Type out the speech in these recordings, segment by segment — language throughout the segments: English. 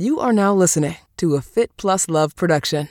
You are now listening to a Fit Plus Love production.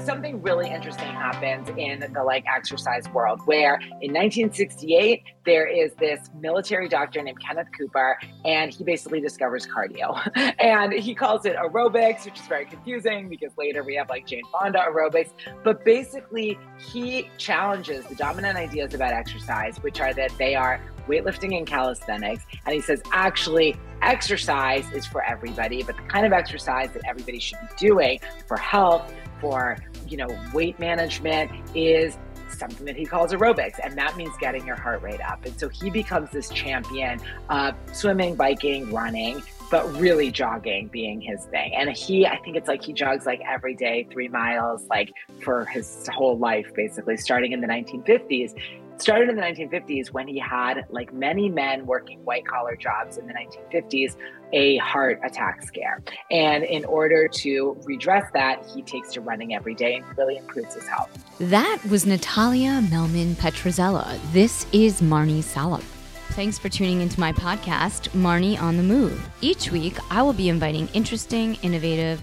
something really interesting happens in the like exercise world where in 1968 there is this military doctor named Kenneth Cooper and he basically discovers cardio and he calls it aerobics which is very confusing because later we have like Jane Fonda aerobics but basically he challenges the dominant ideas about exercise which are that they are weightlifting and calisthenics. And he says actually exercise is for everybody but the kind of exercise that everybody should be doing for health for you know weight management is something that he calls aerobics. And that means getting your heart rate up. And so he becomes this champion of swimming biking running but really jogging being his thing. And he i think it's like he jogs like every day three miles like for his whole life basically starting in the 1950s started in the 1950s when he had, like many men working white collar jobs in the 1950s, a heart attack scare. And in order to redress that, he takes to running every day and really improves his health. That was Natalia Mehlman Petrzela. This is Marnie Salop. Thanks for tuning into my podcast, Marnie on the Move. Each week, I will be inviting interesting, innovative,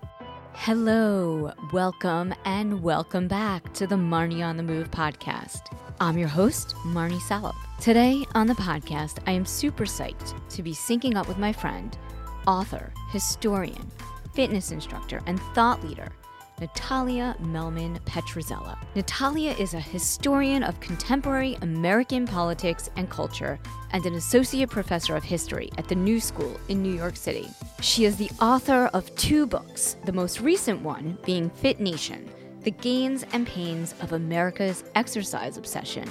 Hello, welcome, and welcome back to the Marnie on the Move podcast. I'm your host, Marnie Salop. Today on the podcast, I am super psyched to be syncing up with my friend, author, historian, fitness instructor, and thought leader, Natalia Mehlman Petrzela. Natalia is a historian of contemporary American politics and culture and an associate professor of history at the New School in New York City. She is the author of two books, the most recent one being Fit Nation The Gains and Pains of America's Exercise Obsession,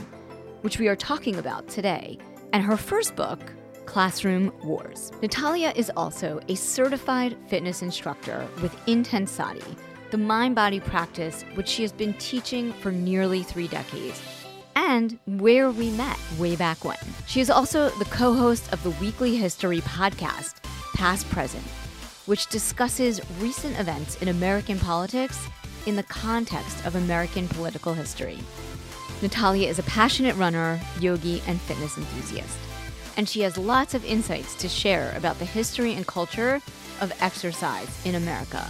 which we are talking about today, and her first book, Classroom Wars. Natalia is also a certified fitness instructor with Intensati the mind body practice, which she has been teaching for nearly three decades, and where we met way back when. She is also the co host of the weekly history podcast, Past Present, which discusses recent events in American politics in the context of American political history. Natalia is a passionate runner, yogi, and fitness enthusiast. And she has lots of insights to share about the history and culture of exercise in America.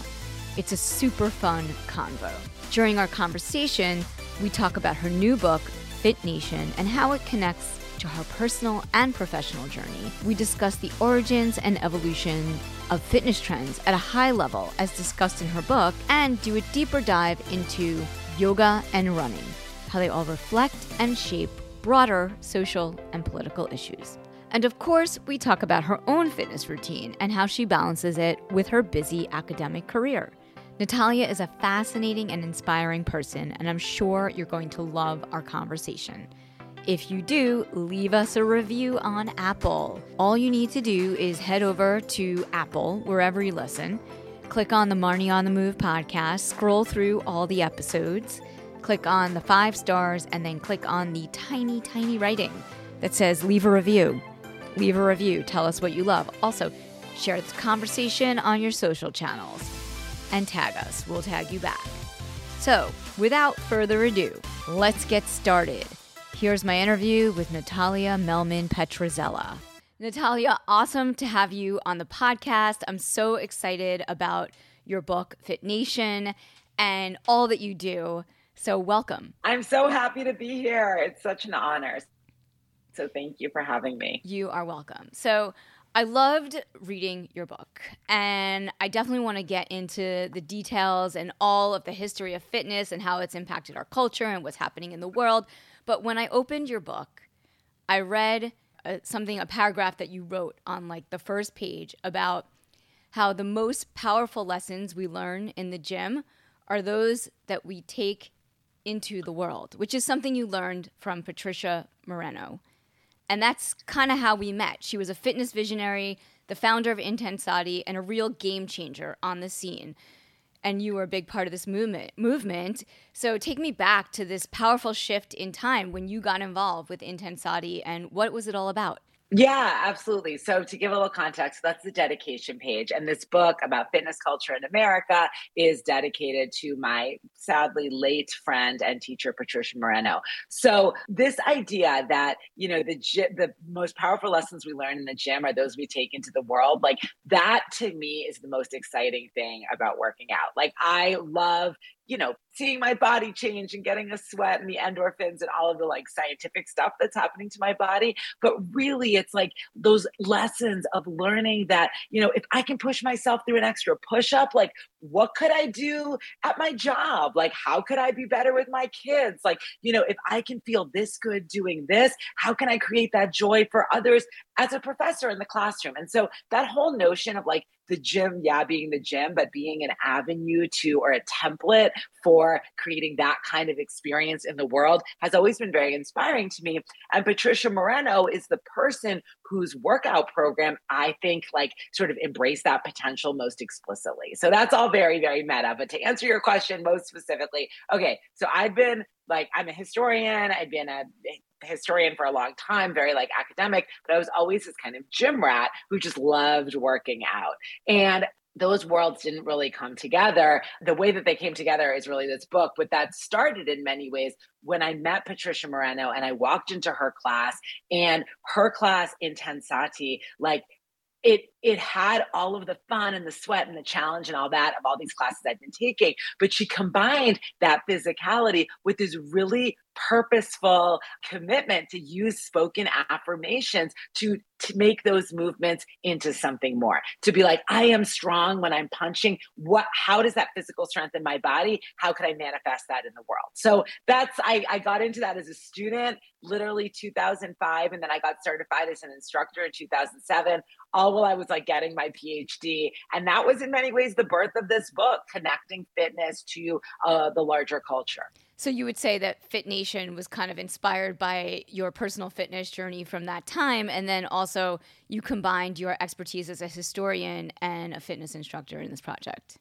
It's a super fun convo. During our conversation, we talk about her new book, Fit Nation, and how it connects to her personal and professional journey. We discuss the origins and evolution of fitness trends at a high level, as discussed in her book, and do a deeper dive into yoga and running, how they all reflect and shape broader social and political issues. And of course, we talk about her own fitness routine and how she balances it with her busy academic career. Natalia is a fascinating and inspiring person, and I'm sure you're going to love our conversation. If you do, leave us a review on Apple. All you need to do is head over to Apple, wherever you listen, click on the Marnie on the Move podcast, scroll through all the episodes, click on the five stars, and then click on the tiny, tiny writing that says leave a review. Leave a review. Tell us what you love. Also, share this conversation on your social channels and tag us. We'll tag you back. So, without further ado, let's get started. Here's my interview with Natalia Mehlman Petrzela. Natalia, awesome to have you on the podcast. I'm so excited about your book, Fit Nation, and all that you do. So, welcome. I'm so happy to be here. It's such an honor. So, thank you for having me. You are welcome. So, I loved reading your book, and I definitely want to get into the details and all of the history of fitness and how it's impacted our culture and what's happening in the world. But when I opened your book, I read uh, something, a paragraph that you wrote on like the first page about how the most powerful lessons we learn in the gym are those that we take into the world, which is something you learned from Patricia Moreno. And that's kind of how we met. She was a fitness visionary the founder of Intensati, and a real game changer on the scene. And you were a big part of this movement. Movement. So take me back to this powerful shift in time when you got involved with Intensati, and what was it all about? Yeah, absolutely. So, to give a little context, that's the dedication page. And this book about fitness culture in America is dedicated to my sadly late friend and teacher, Patricia Moreno. So, this idea that, you know, the, the most powerful lessons we learn in the gym are those we take into the world, like that to me is the most exciting thing about working out. Like, I love you know, seeing my body change and getting a sweat and the endorphins and all of the like scientific stuff that's happening to my body. But really, it's like those lessons of learning that, you know, if I can push myself through an extra push up, like what could I do at my job? Like, how could I be better with my kids? Like, you know, if I can feel this good doing this, how can I create that joy for others as a professor in the classroom? And so that whole notion of like the gym, yeah, being the gym, but being an avenue to or a template for creating that kind of experience in the world has always been very inspiring to me. And Patricia Moreno is the person whose workout program I think like sort of embrace that potential most explicitly. So that's all very, very meta. But to answer your question most specifically, okay, so I've been like, I'm a historian, I've been a historian for a long time, very like academic, but I was always this kind of gym rat who just loved working out. And those worlds didn't really come together. The way that they came together is really this book, but that started in many ways when I met Patricia Moreno and I walked into her class and her class Intensati, like it it had all of the fun and the sweat and the challenge and all that of all these classes I've been taking, but she combined that physicality with this really purposeful commitment to use spoken affirmations to to make those movements into something more. To be like i am strong when i'm punching. What how does that physical strength in my body how could i manifest that in the world? So that's i, I got into that as a student literally 2005 and then i got certified as an instructor in 2007 all while i was like getting my phd and that was in many ways the birth of this book connecting fitness to uh, the larger culture so you would say that Fit Nation was kind of inspired by your personal fitness journey from that time, and then also you combined your expertise as a historian and a fitness instructor in this project.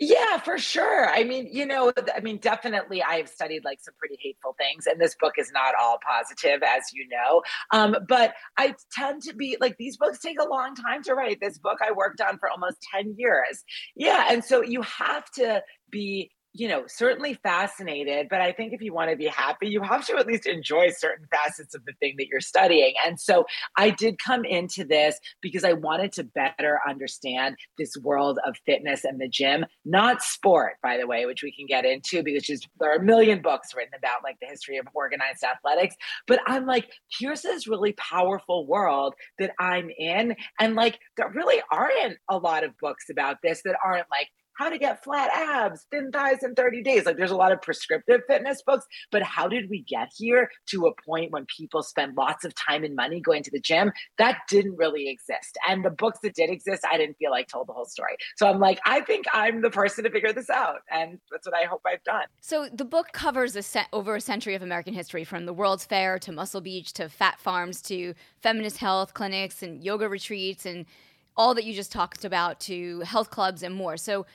Yeah, for sure. I mean, you know, I mean, definitely I have studied like some pretty hateful things, and this book is not all positive, as you know. Um, but I tend to be like, these books take a long time to write. This book I worked on for almost 10 years. Yeah. And so you have to be you know, certainly fascinated, but I think if you want to be happy, you have to at least enjoy certain facets of the thing that you're studying. And so I did come into this because I wanted to better understand this world of fitness and the gym, not sport, by the way, which we can get into because just, there are a million books written about like the history of organized athletics. But I'm like, here's this really powerful world that I'm in. And like, there really aren't a lot of books about this that aren't like, how to get flat abs, thin thighs in 30 days. Like there's a lot of prescriptive fitness books, but how did we get here to a point when people spend lots of time and money going to the gym? That didn't really exist. And the books that did exist, I didn't feel like told the whole story. So I'm like, I think I'm the person to figure this out. And that's what I hope I've done. So the book covers a over a century of American history from the World's Fair to Muscle Beach to fat farms to feminist health clinics and yoga retreats and all that you just talked about to health clubs and more. So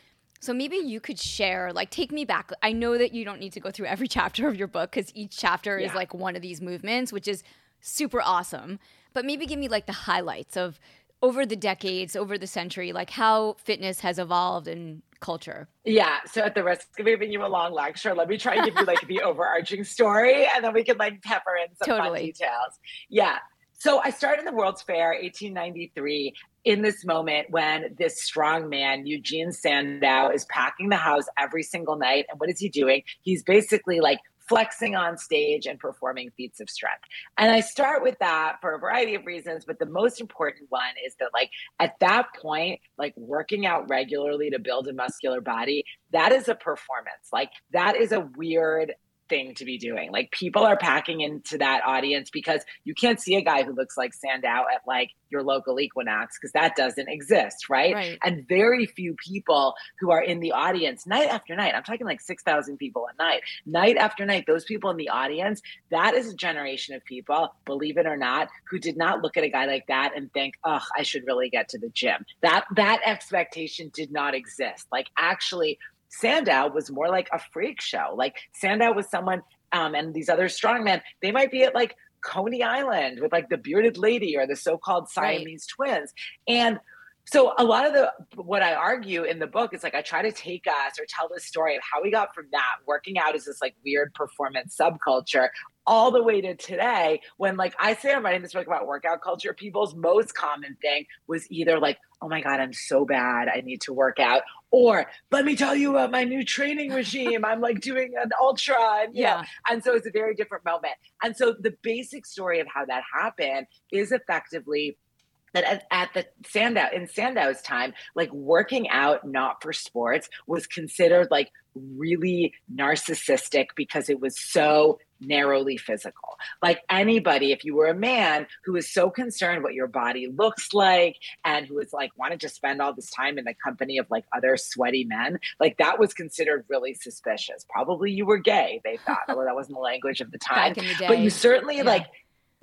so maybe you could share, like, take me back. I know that you don't need to go through every chapter of your book because each chapter yeah. is like one of these movements, which is super awesome. But maybe give me like the highlights of over the decades, over the century, like how fitness has evolved in culture. Yeah. So at the risk of giving you a long lecture, let me try and give you like the overarching story and then we can like pepper in some totally. details. Yeah. So I started the World's Fair 1893 in this moment when this strong man, Eugene Sandow, is packing the house every single night. And what is he doing? He's basically like flexing on stage and performing feats of strength. And I start with that for a variety of reasons, but the most important one is that like at that point, like working out regularly to build a muscular body, that is a performance. Like that is a weird thing to be doing. Like people are packing into that audience because you can't see a guy who looks like Sandow at like your local Equinox because that doesn't exist, right? Right. And very few people who are in the audience night after night. I'm talking like 6,000 people a night. Night after night, those people in the audience, that is a generation of people, believe it or not, who did not look at a guy like that and think, "Oh, I should really get to the gym." That that expectation did not exist. Like actually Sandow was more like a freak show. Like Sandow was someone, um, and these other strongmen, they might be at like Coney Island with like the bearded lady or the so-called Siamese right. twins. And so a lot of the what I argue in the book is like I try to take us or tell this story of how we got from that working out as this like weird performance subculture all the way to today when like I say I'm writing this book about workout culture, people's most common thing was either like, oh my God, I'm so bad, I need to work out. Or let me tell you about my new training regime. I'm like doing an ultra. And, yeah. Know, and so it's a very different moment. And so the basic story of how that happened is effectively that at, at, the Sandow in Sandow's time, like working out not for sports was considered like really narcissistic because it was so narrowly physical. Like anybody, if you were a man who is so concerned what your body looks like and who is like wanted to spend all this time in the company of like other sweaty men, like that was considered really suspicious. Probably you were gay, they thought, although that wasn't the language of the time. The but you certainly yeah. like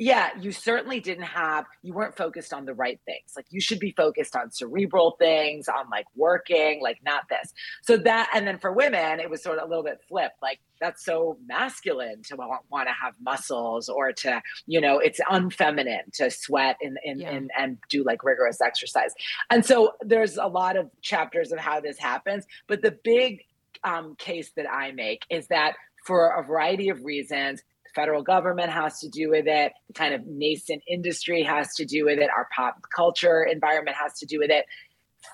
yeah, you certainly didn't have, you weren't focused on the right things. Like you should be focused on cerebral things, on like working, like not this. So that, and then for women, it was sort of a little bit flipped. Like that's so masculine to want, want to have muscles or to, you know, it's unfeminine to sweat and, and, yeah. and, and do like rigorous exercise. And so there's a lot of chapters of how this happens. But the big um, case that I make is that for a variety of reasons, federal government has to do with it, the kind of nascent industry has to do with it, our pop culture environment has to do with it.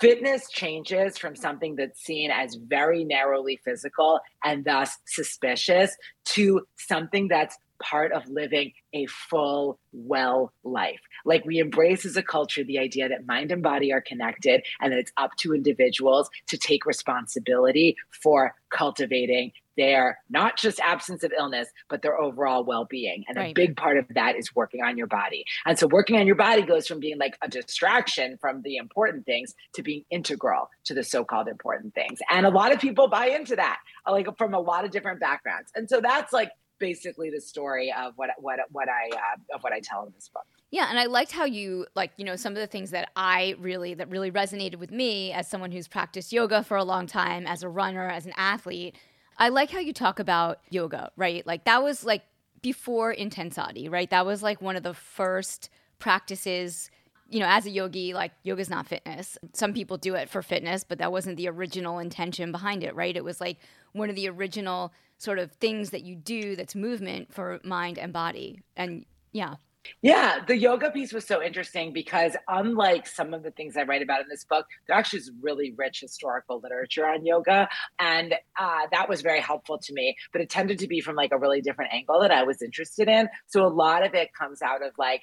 Fitness changes from something that's seen as very narrowly physical and thus suspicious to something that's part of living a full, well life. Like we embrace as a culture the idea that mind and body are connected and that it's up to individuals to take responsibility for cultivating their not just absence of illness, but their overall well being. And right. a big part of that is working on your body. And so, working on your body goes from being like a distraction from the important things to being integral to the so called important things. And a lot of people buy into that, like from a lot of different backgrounds. And so, that's like basically the story of what what what I uh, of what I tell in this book. Yeah, and I liked how you like you know some of the things that I really that really resonated with me as someone who's practiced yoga for a long time, as a runner, as an athlete I like how you talk about yoga, right? Like that was like before Intensati, right? That was like one of the first practices. You know, as a yogi, like yoga's not fitness. Some people do it for fitness, but that wasn't the original intention behind it, right? It was like one of the original sort of things that you do that's movement for mind and body. And yeah. Yeah, the yoga piece was so interesting because unlike some of the things I write about in this book, there actually is really rich historical literature on yoga. And uh, that was very helpful to me, but it tended to be from like a really different angle that I was interested in. So a lot of it comes out of like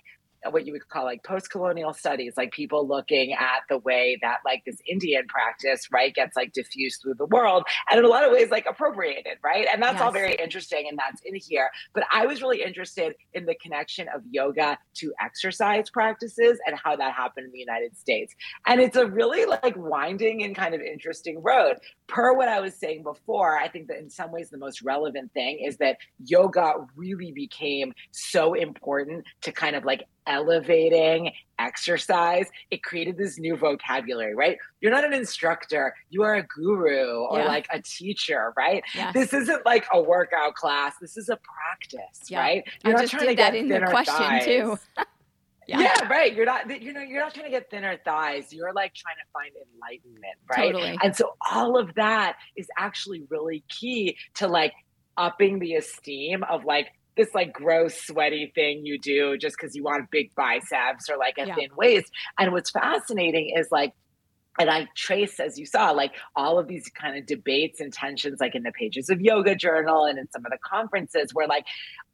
what you would call like post-colonial studies like people looking at the way that like this indian practice right gets like diffused through the world and in a lot of ways like appropriated right? And that's yes. all very interesting and that's in here. But i was really interested in the connection of yoga to exercise practices and how that happened in the united states. And it's a really like winding and kind of interesting road per what i was saying before i think that in some ways the most relevant thing is that yoga really became so important to kind of like elevating exercise, it created this new vocabulary, right? You're not an instructor, you are a guru or yeah. like a teacher, right? Yes. This isn't like a workout class, this is a practice, yeah. right? You're I not trying to get in the question thighs. too. Yeah. yeah. right. You're not, you know, you're not trying to get thinner thighs. You're like trying to find enlightenment, right? Totally. And so all of that is actually really key to like upping the esteem of like this like gross sweaty thing you do just because you want big biceps or like a yeah. thin waist. And what's fascinating is like and I trace, as you saw, like all of these kind of debates and tensions, like in the pages of Yoga Journal and in some of the conferences, where like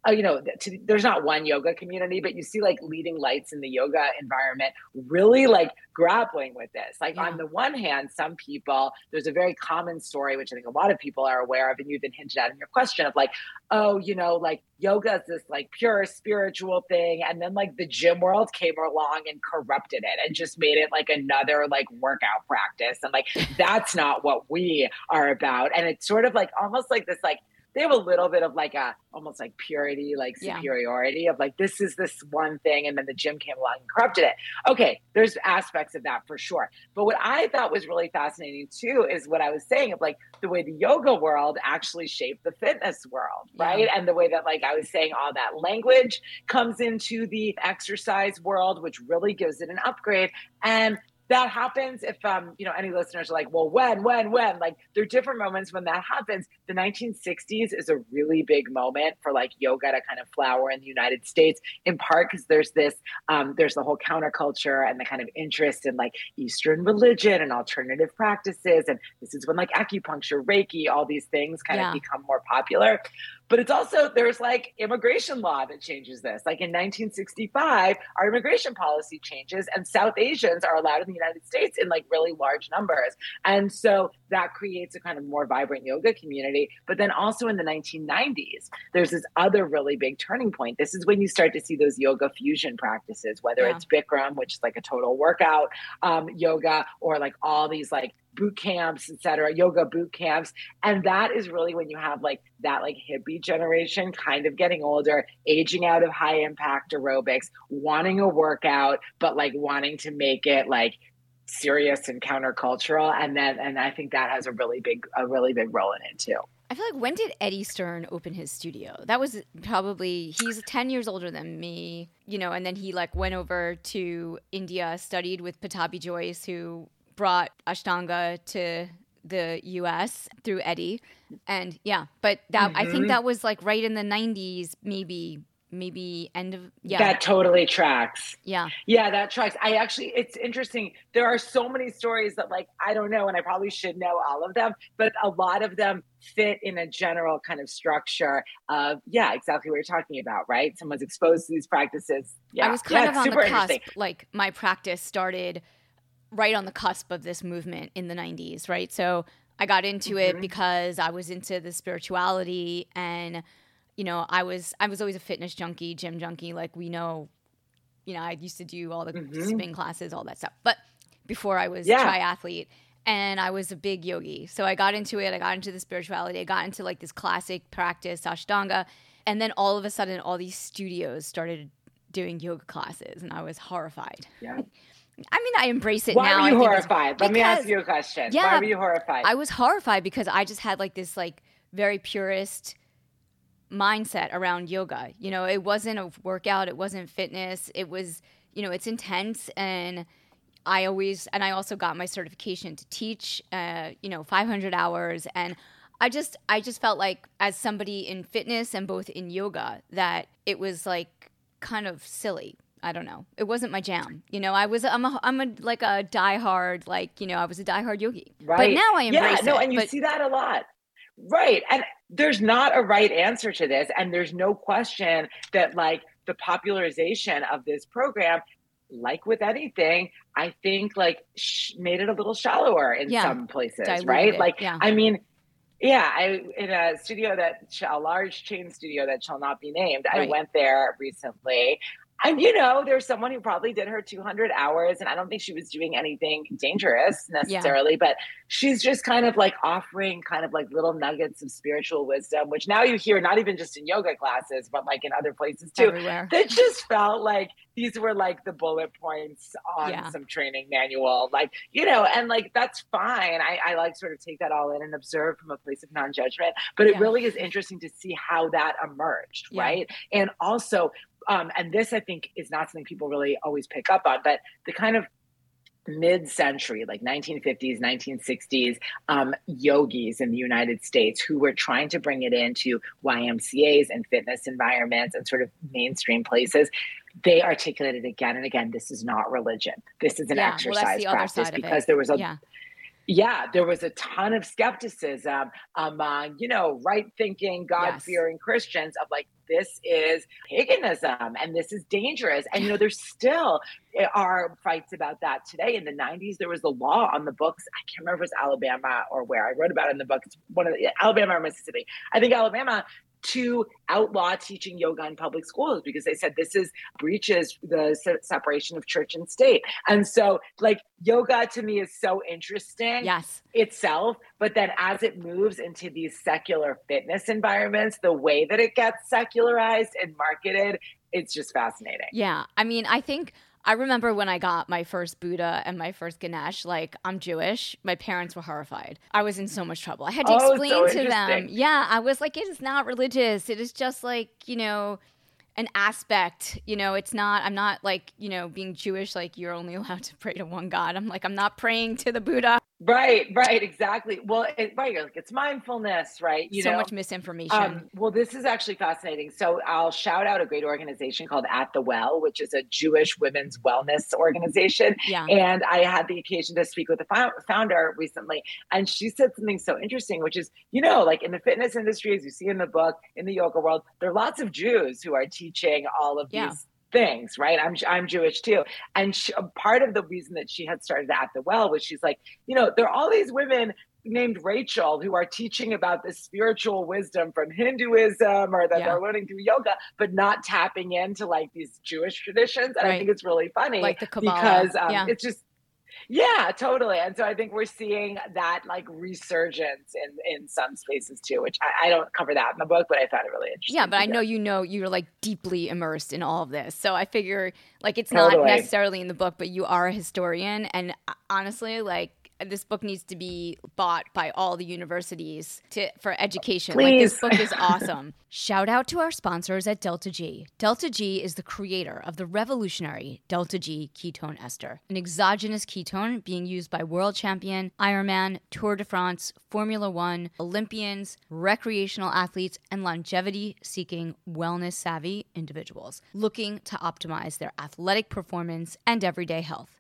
uh, you know, to, there's not one yoga community, but you see like leading lights in the yoga environment really like grappling with this. Like yeah. on the one hand, some people, there's a very common story, which I think a lot of people are aware of, and you've been hinted at in your question of like, oh, you know, like yoga is this like pure spiritual thing. And then like the gym world came along and corrupted it and just made it like another like workout practice. And like, that's not what we are about. And it's sort of like almost like this like they have a little bit of like a almost like purity, like superiority yeah. of like this is this one thing, and then the gym came along and corrupted it. Okay, there's aspects of that for sure. But what I thought was really fascinating too is what I was saying of like the way the yoga world actually shaped the fitness world, right? Yeah. And the way that like I was saying all that language comes into the exercise world, which really gives it an upgrade. And that happens if um you know any listeners are like well when when when? Like there are different moments when that happens. The 1960s is a really big moment for like yoga to kind of flower in the united states in part because there's this um there's the whole counterculture and the kind of interest in like eastern religion and alternative practices. And this is when like acupuncture reiki all these things kind yeah. of become more popular but it's also, there's like immigration law that changes this. Like in 1965, our immigration policy changes and South Asians are allowed in the United States in like really large numbers. And so that creates a kind of more vibrant yoga community. But then also in the 1990s, there's this other really big turning point. This is when you start to see those yoga fusion practices, whether yeah. it's Bikram, which is like a total workout um, yoga, or like all these like boot camps, etc., yoga boot camps. And that is really when you have like that like hippie generation kind of getting older, aging out of high impact aerobics, wanting a workout, but like wanting to make it like serious and countercultural. And then and I think that has a really big a really big role in it too. I feel like when did Eddie Stern open his studio? That was probably he's 10 years older than me, you know, and then he like went over to India, studied with Pattabhi Jois who brought Ashtanga to the US through Eddie. And yeah, but that mm-hmm. I think mm-hmm. that was like right in the 90s, maybe maybe end of yeah. That totally tracks. Yeah. Yeah that tracks. I actually it's interesting. There are so many stories that like i don't know and i probably should know all of them but a lot of them fit in a general kind of structure of yeah exactly what you're talking about right? Someone's exposed to these practices. Yeah. i was kind yeah, of on the cusp like my practice started right on the cusp of this movement in the 90s, right? So I got into mm-hmm. it because I was into the spirituality and you know, I was I was always a fitness junkie, gym junkie, like we know, you know, I used to do all the mm-hmm. spin classes, all that stuff. But before I was yeah. triathlete and I was a big yogi. So I got into it, I got into the spirituality, I got into like this classic practice, Ashtanga, and then all of a sudden all these studios started doing yoga classes and I was horrified. Yeah. I mean, I embrace it Why now. Why were you horrified? Let me ask you a question. Yeah, Why were you horrified? I was horrified because I just had like this like very purist mindset around yoga. You know, it wasn't a workout, it wasn't fitness. It was, you know, it's intense and I always and I also got my certification to teach uh, you know, 500 hours and I just I just felt like as somebody in fitness and both in yoga that it was like kind of silly I don't know. It wasn't my jam. You know, I was I'm a I'm a like a diehard like you know I was a diehard yogi. Right. But now I embrace yeah, no, it. and you but, see that a lot. Right. And there's not a right answer to this, and there's no question that like the popularization of this program like with anything, I think like sh- made it a little shallower in yeah, some places, right? It, like, yeah. I mean, yeah, I in a studio that a large chain studio that shall not be named. Right. I went there recently, and you know, there's someone who probably did her 200 hours, and I don't think she was doing anything dangerous necessarily, yeah. but she's just kind of like offering kind of like little nuggets of spiritual wisdom, which now you hear not even just in yoga classes, but like in other places too. Everywhere. That just felt like these were like the bullet points on yeah. some training manual, like you know, and like that's fine. I, I like sort of take that all in and observe from a place of non-judgment, but it yeah. really is interesting to see how that emerged, right? And also um, and this I think is not something people really always pick up on, but the kind of mid-century like 1950s 1960s um, yogis in the united states who were trying to bring it into ymcas and fitness environments and sort of mainstream places they articulated again and again this is not religion. This is an yeah, exercise well, practice because there was a yeah. Yeah, there was a ton of skepticism among, you know, right thinking, God fearing yes. Christians of like, this is paganism and this is dangerous. And, you know, there's still eh, are fights about that today. In the 90s, there was a law on the books. I can't remember if it was Alabama or where I wrote about it in the book. It's one of the Alabama or Mississippi. I think Alabama to outlaw teaching yoga in public schools because they said this is breaches the separation of church and state. And so, like, yoga to me is so interesting. Yes. Itself. But then as it moves into these secular fitness environments, the way that it gets secularized and marketed, it's just fascinating. Yeah. I mean, I think I remember when I got my first Buddha and my first Ganesh, like I'm Jewish. My parents were horrified. I was in so much trouble. I had to oh, explain so to them. Yeah, I was like, it is not religious. It is just like, you know, an aspect you know it's not i'm not like you know being jewish like you're only allowed to pray to one god i'm like i'm not praying to the buddha Right, right, exactly. Well, it, right, like it's mindfulness, right? You so know? much misinformation. Um, well, this is actually fascinating. So I'll shout out a great organization called At the Well, which is a Jewish women's wellness organization. Yeah. And I had the occasion to speak with the founder recently, and she said something so interesting, which is, you know, like in the fitness industry, as you see in the book, in the yoga world, there are lots of Jews who are teaching all of yeah. these things, right? I'm I'm Jewish too, and she, part of the reason that she had started at the well was she's like, you know, there are all these women named Rachel who are teaching about this spiritual wisdom from Hinduism or that yeah. they're learning through yoga, but not tapping into like these Jewish traditions. And right. I think it's really funny, like the Kabbalah. because um, yeah. it's just yeah, totally. And so I think we're seeing that like resurgence in in some spaces too, which I, I don't cover that in the book, but I found it really interesting. Yeah, but I know you know you're like deeply immersed in all of this. So I figure like it's totally. not necessarily in the book, but you are a historian and uh, honestly like this book needs to be bought by all the universities to for education. Please. Like this book is awesome. Shout out to our sponsors at Delta G. Delta G is the creator of the revolutionary Delta G ketone ester, an exogenous ketone being used by world champion, Ironman, Tour de France, Formula 1, Olympians, recreational athletes, and longevity seeking wellness savvy individuals looking to optimize their athletic performance and everyday health.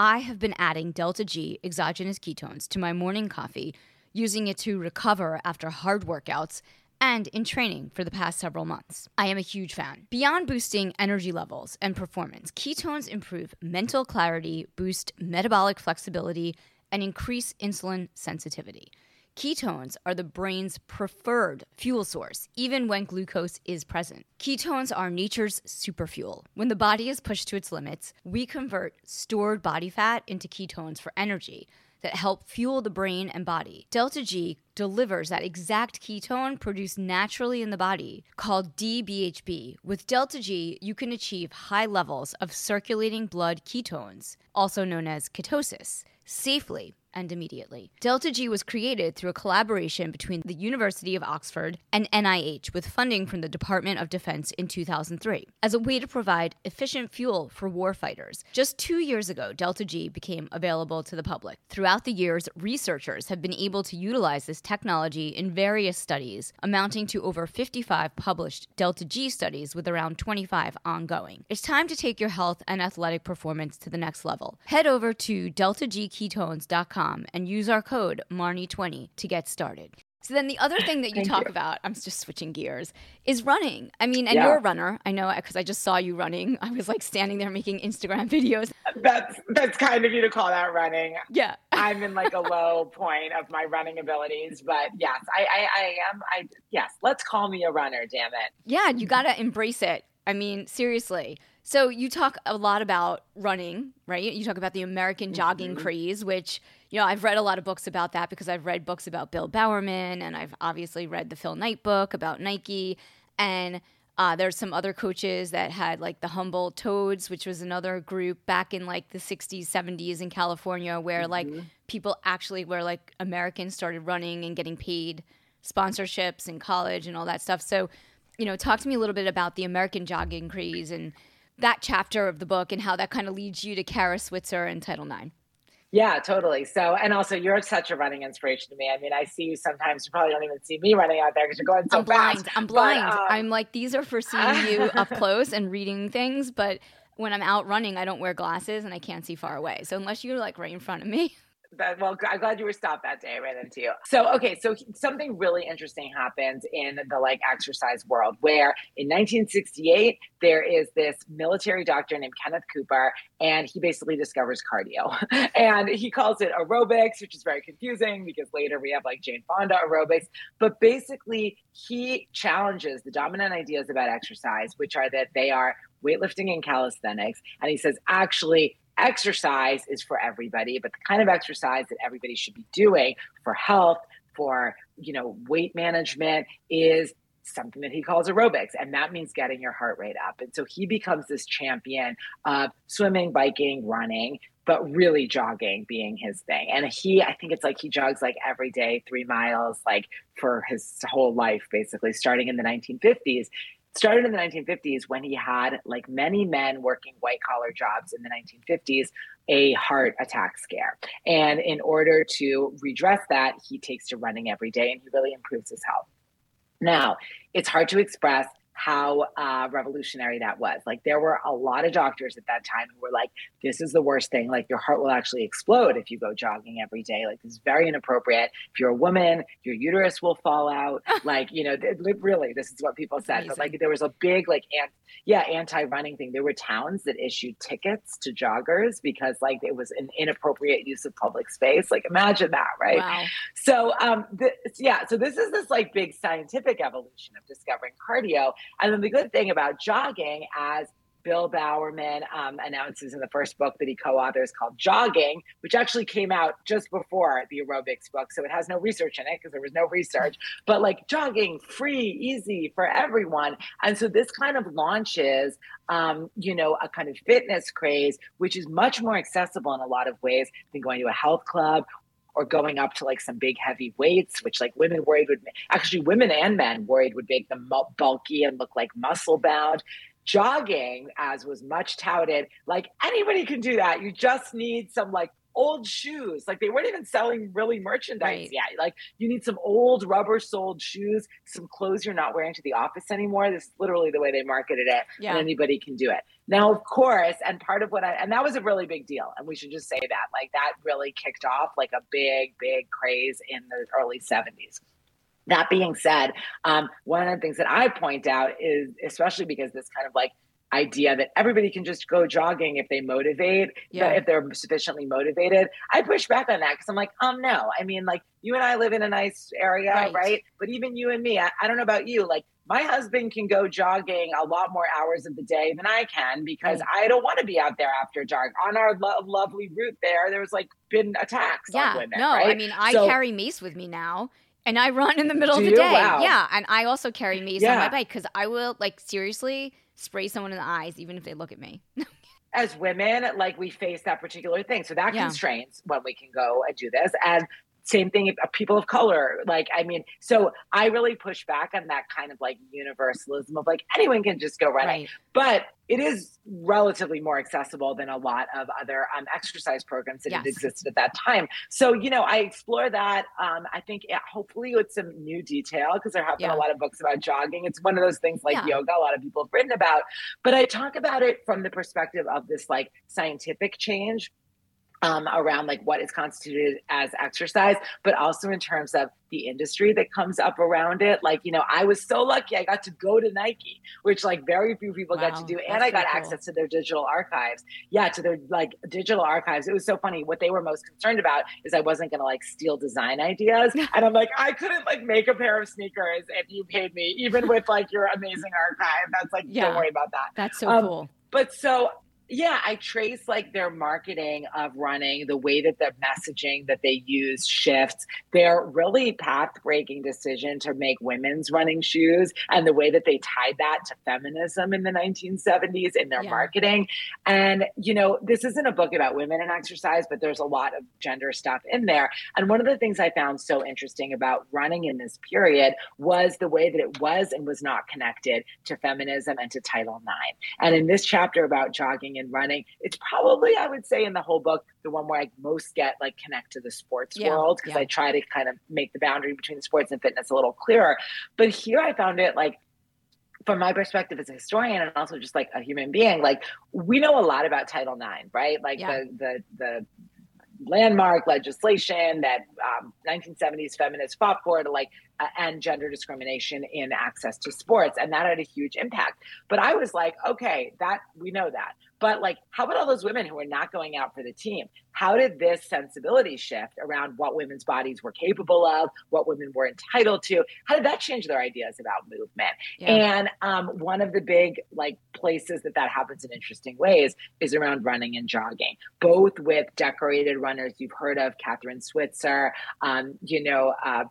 I have been adding Delta G exogenous ketones to my morning coffee, using it to recover after hard workouts and in training for the past several months. I am a huge fan. Beyond boosting energy levels and performance, ketones improve mental clarity, boost metabolic flexibility, and increase insulin sensitivity. Ketones are the brain's preferred fuel source, even when glucose is present. Ketones are nature's superfuel. When the body is pushed to its limits, we convert stored body fat into ketones for energy that help fuel the brain and body. Delta G delivers that exact ketone produced naturally in the body called DBHB. With Delta G, you can achieve high levels of circulating blood ketones, also known as ketosis, safely and immediately. Delta G was created through a collaboration between the University of Oxford and NIH with funding from the Department of Defense in 2003 as a way to provide efficient fuel for warfighters. Just two years ago, Delta G became available to the public. Throughout the years, researchers have been able to utilize this technology in various studies, amounting to over 55 published Delta G studies with around 25 ongoing. It's time to take your health and athletic performance to the next level. Head over to deltagketones.com and use our code Marnie20 to get started. So then the other thing that you talk you. about, I'm just switching gears, is running. I mean, and yeah. you're a runner. I know because I just saw you running. I was like standing there making Instagram videos. That's that's kind of you to call that running. Yeah. I'm in like a low point of my running abilities, but yes, I, I I am I yes, let's call me a runner, damn it. Yeah, you gotta embrace it. I mean, seriously. So you talk a lot about running, right? You talk about the American jogging mm-hmm. craze, which you know I've read a lot of books about that because I've read books about Bill Bowerman, and I've obviously read the Phil Knight book about Nike, and uh, there's some other coaches that had like the Humboldt Toads, which was another group back in like the 60s, 70s in California, where mm-hmm. like people actually, where like Americans started running and getting paid sponsorships in college and all that stuff. So, you know, talk to me a little bit about the American jogging craze and that chapter of the book and how that kind of leads you to Kara Switzer and Title IX. Yeah, totally. So, and also, you're such a running inspiration to me. I mean, I see you sometimes. You probably don't even see me running out there because you're going so I'm blind. fast. I'm blind. But, um, I'm like, these are for seeing you up close and reading things. But when I'm out running, I don't wear glasses and I can't see far away. So unless you're like right in front of me. That, well, I'm glad you were stopped that day. I ran into you. So, okay, so something really interesting happens in the like exercise world where in 1968 there is this military doctor named Kenneth Cooper, and he basically discovers cardio, and he calls it aerobics, which is very confusing because later we have like Jane Fonda aerobics. But basically, he challenges the dominant ideas about exercise, which are that they are weightlifting and calisthenics, and he says actually exercise is for everybody, but the kind of exercise that everybody should be doing for health, for you know, weight management is something that he calls aerobics and that means getting your heart rate up. And so he becomes this champion of swimming biking running but really jogging being his thing. And he i think it's like he jogs like every day three miles like for his whole life basically starting in the 1950s started in the 1950s when he had, like many men working white collar jobs in the 1950s, a heart attack scare. And in order to redress that, he takes to running every day and he really improves his health. Now, it's hard to express how uh, revolutionary that was. Like there were a lot of doctors at that time who were like, "This is the worst thing. Like your heart will actually explode if you go jogging every day. Like this is very inappropriate. If you're a woman, your uterus will fall out. like you know, th- really, this is what people said. Amazing. But like there was a big like, ant- yeah, anti-running thing. There were towns that issued tickets to joggers because like it was an inappropriate use of public space. Like imagine that, right? Wow. So um, this, yeah, so this is this like big scientific evolution of discovering cardio and then the good thing about jogging, as Bill Bowerman um, announces in the first book that he co-authors called Jogging, which actually came out just before the aerobics book, so it has no research in it because there was no research. But like jogging, free, easy for everyone, and so this kind of launches, um, you know, a kind of fitness craze, which is much more accessible in a lot of ways than going to a health club or going up to like some big heavy weights, which like women worried would actually women and men worried would make them bulky and look like muscle bound. Jogging, as was much touted, like anybody can do that. You just need some like old shoes. Like they weren't even selling really merchandise right. yet. Like you need some old rubber soled shoes, some clothes you're not wearing to the office anymore. This is literally the way they marketed it. Yeah. And anybody can do it. Now, of course, and part of what I, and that was a really big deal. And we should just say that, like, that really kicked off like a big, big craze in the early 70s. That being said, um, one of the things that I point out is, especially because this kind of like idea that everybody can just go jogging if they motivate, yeah. if they're sufficiently motivated. I push back on that because I'm like, um, no. I mean, like you and I live in a nice area, right? right? But even you and me, I, I, don't know about you, like my husband can go jogging a lot more hours of the day than I can because right. I don't want to be out there after dark. On our lo- lovely route there, there's like been attacks yeah, women, No, right? I mean, I so, carry mace with me now and I run in the middle of the day. Wow. Yeah, and I also carry mace yeah. on my bike because I will like seriously spray someone in the eyes even if they look at me. As women, like we face that particular thing, so that yeah. constrains when we can go and do this. And same thing uh, people of color like i mean so i really push back on that kind of like universalism of like anyone can just go running right. but it is relatively more accessible than a lot of other um, exercise programs that yes. existed at that time so you know i explore that um, i think yeah, hopefully with some new detail because there have been yeah. a lot of books about jogging it's one of those things like yeah. yoga a lot of people have written about but i talk about it from the perspective of this like scientific change um, around like what is constituted as exercise, but also in terms of the industry that comes up around it. Like, you know, I was so lucky I got to go to Nike, which like very few people wow, got to do. And I got cool. access to their digital archives. Yeah, to their like digital archives. It was so funny. What they were most concerned about is I wasn't going to like steal design ideas. and I'm like, I couldn't like make a pair of sneakers if you paid me, even with like your amazing archive. That's like, yeah, don't worry about that. That's so um, cool. But so yeah, I trace like their marketing of running, the way that the messaging that they use shifts, their really path breaking decision to make women's running shoes and the way that they tied that to feminism in the 1970s in their yeah. marketing. And, you know, this isn't a book about women and exercise, but there's a lot of gender stuff in there. And one of the things I found so interesting about running in this period was the way that it was and was not connected to feminism and to Title IX. And in this chapter about jogging and running. It's probably, I would say, in the whole book, the one where I most get like connect to the sports yeah, world because yeah. I try to kind of make the boundary between sports and fitness a little clearer. But here I found it like from my perspective as a historian and also just like a human being, like we know a lot about Title IX, right? Like yeah. the the the landmark legislation that um, 1970s feminists fought for to like uh, end gender discrimination in access to sports, and that had a huge impact. But I was like, okay, that we know that. But like, how about all those women who are not going out for the team? How did this sensibility shift around what women's bodies were capable of, what women were entitled to? How did that change their ideas about movement? Yeah. And um, one of the big like places that that happens in interesting ways is around running and jogging, both with decorated runners you've heard of, Kathrine Switzer, um, you know, uh,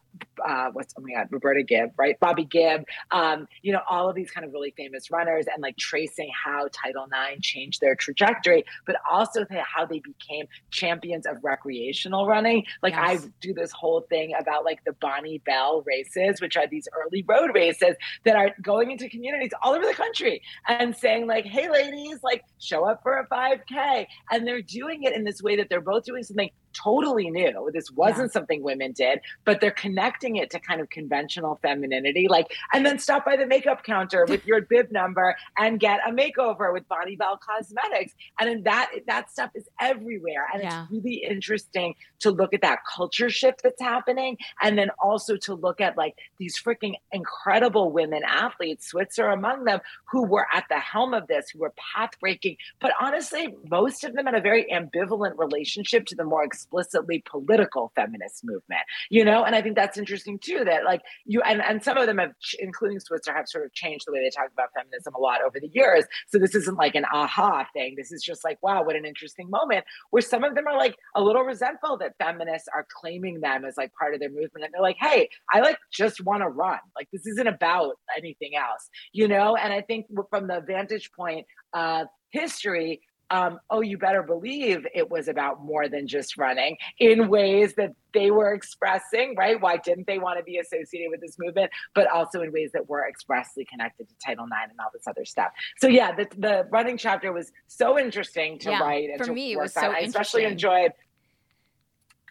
uh, what's oh my god, Roberta Gibb, right? Bobby Gibb, um, you know, all of these kind of really famous runners, and like tracing how Title IX changed their trajectory, but also how they became champions of recreational running. Like yes. I do this whole thing about like the Bonne Bell races, which are these early road races that are going into communities all over the country and saying like, "Hey, ladies, like show up for a 5K," and they're doing it in this way that they're both doing something totally new. This wasn't yeah. something women did, but they're connecting it to kind of conventional femininity. Like, and then stop by the makeup counter with your bib number and get a makeover with Bonne Bell Cosmetics. And then that that stuff is everywhere. And yeah. it's really interesting to look at that culture shift that's happening. And then also to look at like these freaking incredible women athletes, Switzer among them, who were at the helm of this, who were path breaking. But honestly, most of them had a very ambivalent relationship to the more explicitly political feminist movement, you know? And I think that's interesting too, that like you, and, and some of them have, including Switzer, have sort of changed the way they talk about feminism a lot over the years. So this isn't like an aha thing. This is just like, wow, what an interesting moment where some of them are like a little resentful that feminists are claiming them as like part of their movement. And they're like, hey, I like just want to run. Like this isn't about anything else, you know? And I think from the vantage point of history, um, oh, you better believe it was about more than just running in ways that they were expressing, right? Why didn't they want to be associated with this movement? But also in ways that were expressly connected to Title IX and all this other stuff. So yeah, the, the running chapter was so interesting to yeah, write and for to me, work it was so I especially enjoyed.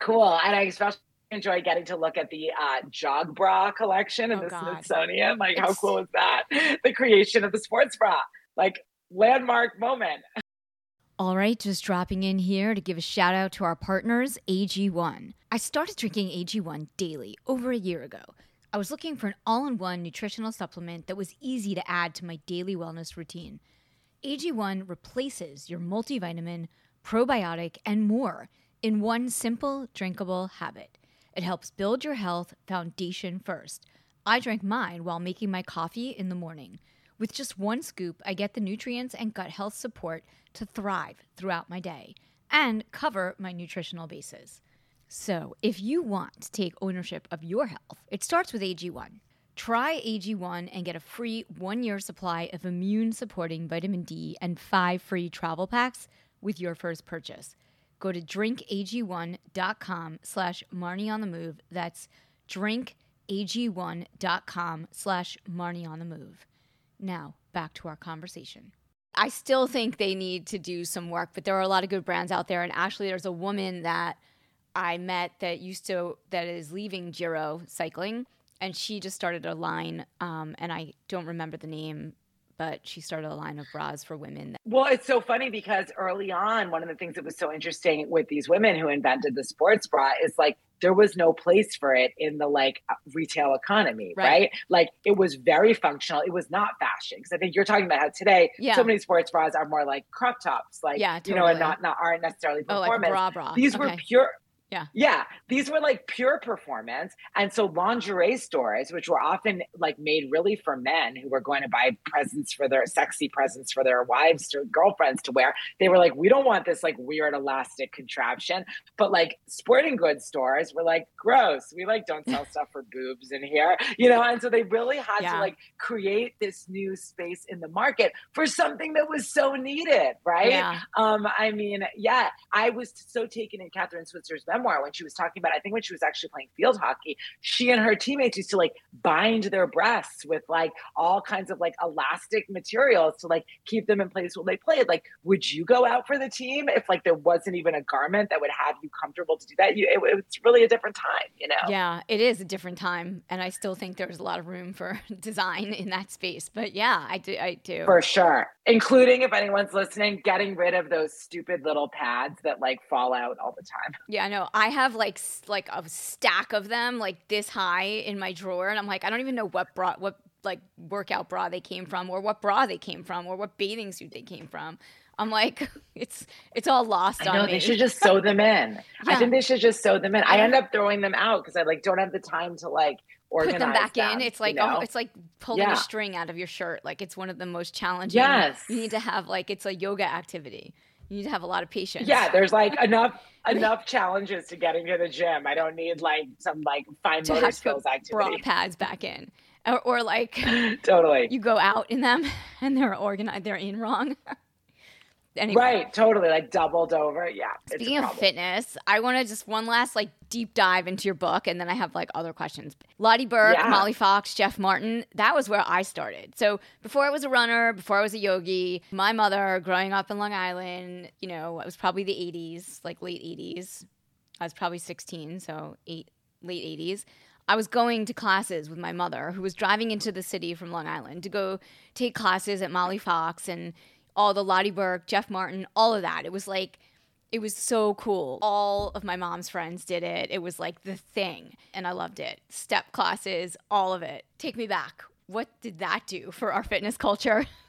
Cool, and I especially enjoy getting to look at the uh, jog bra collection in oh, the God. Smithsonian. Like, it's... how cool is that? The creation of the sports bra, like landmark moment. All right, just dropping in here to give a shout out to our partners, AG1. I started drinking AG1 daily over a year ago. I was looking for an all in one nutritional supplement that was easy to add to my daily wellness routine. AG1 replaces your multivitamin, probiotic, and more in one simple, drinkable habit. It helps build your health foundation first. I drank mine while making my coffee in the morning. With just one scoop, I get the nutrients and gut health support to thrive throughout my day and cover my nutritional bases. So, if you want to take ownership of your health, it starts with AG1. Try AG1 and get a free one year supply of immune supporting vitamin D and five free travel packs with your first purchase. Go to drinkag1.com slash Marni on the move. That's drinkag1.com slash Marni on the move. Now, back to our conversation. I still think they need to do some work, but there are a lot of good brands out there. And actually, there's a woman that I met that used to, that is leaving Giro cycling, and she just started a line, um, and I don't remember the name but she started a line of bras for women. That- Well, it's so funny because early on, one of the things that was so interesting with these women who invented the sports bra is like there was no place for it in the like uh, retail economy, right? right? Like it was very functional. It was not fashion because I think you're talking about how today yeah. so many sports bras are more like crop tops, like yeah, totally. you know, and not not aren't necessarily performance. Oh, like bra bra. These okay. were pure yeah. Yeah. These were like pure performance. And so lingerie stores, which were often like made really for men who were going to buy presents for their sexy presents for their wives or girlfriends to wear, they were like, we don't want this like weird elastic contraption. But like sporting goods stores were like, gross. We like don't sell stuff for boobs in here, you know? And so they really had yeah. to like create this new space in the market for something that was so needed, right? Yeah. Um, I mean, yeah, I was so taken in Kathrine Switzer's memoir when she was talking about, I think when she was actually playing field hockey, she and her teammates used to like bind their breasts with like all kinds of like elastic materials to like keep them in place while they played. Like, would you go out for the team if like there wasn't even a garment that would have you comfortable to do that? You, it, it's really a different time, you know? Yeah, it is a different time. And I still think there's a lot of room for design in that space. But yeah, I do. I do. For sure. Including if anyone's listening, getting rid of those stupid little pads that like fall out all the time. Yeah, I know. I have like like a stack of them like this high in my drawer and I'm like I don't even know what bra what like workout bra they came from or what bra they came from or what bathing suit they came from. I'm like, it's it's all lost I know, on me. They should just sew them in. yeah. I think they should just sew them in. I end up throwing them out because I like don't have the time to like organize put them back them, in. It's like you know? oh, it's like pulling yeah. a string out of your shirt. Like it's one of the most challenging. Yes, you need to have like it's a yoga activity. You need to have a lot of patience. Yeah, there's like enough enough challenges to getting to the gym. I don't need like some like fine to motor skills activity. Bra pads back in. Or, or like totally you go out in them and they're organized they're in wrong anyway. Right, totally. Like doubled over. Yeah. Speaking of fitness, I want to just one last like deep dive into your book, and then I have like other questions. Lotte Berk, yeah. Molly Fox, Jeff Martin. That was where I started. So before I was a runner, before I was a yogi, my mother, growing up in Long Island, you know, it was probably the '80s, like late '80s. I was probably 16, so eight late '80s. I was going to classes with my mother, who was driving into the city from Long Island to go take classes at Molly Fox and all the Lotte Berk, Jeff Martin, all of that. It was like, it was so cool. All of my mom's friends did it. It was like the thing. And I loved it. Step classes, all of it. Take me back. What did that do for our fitness culture?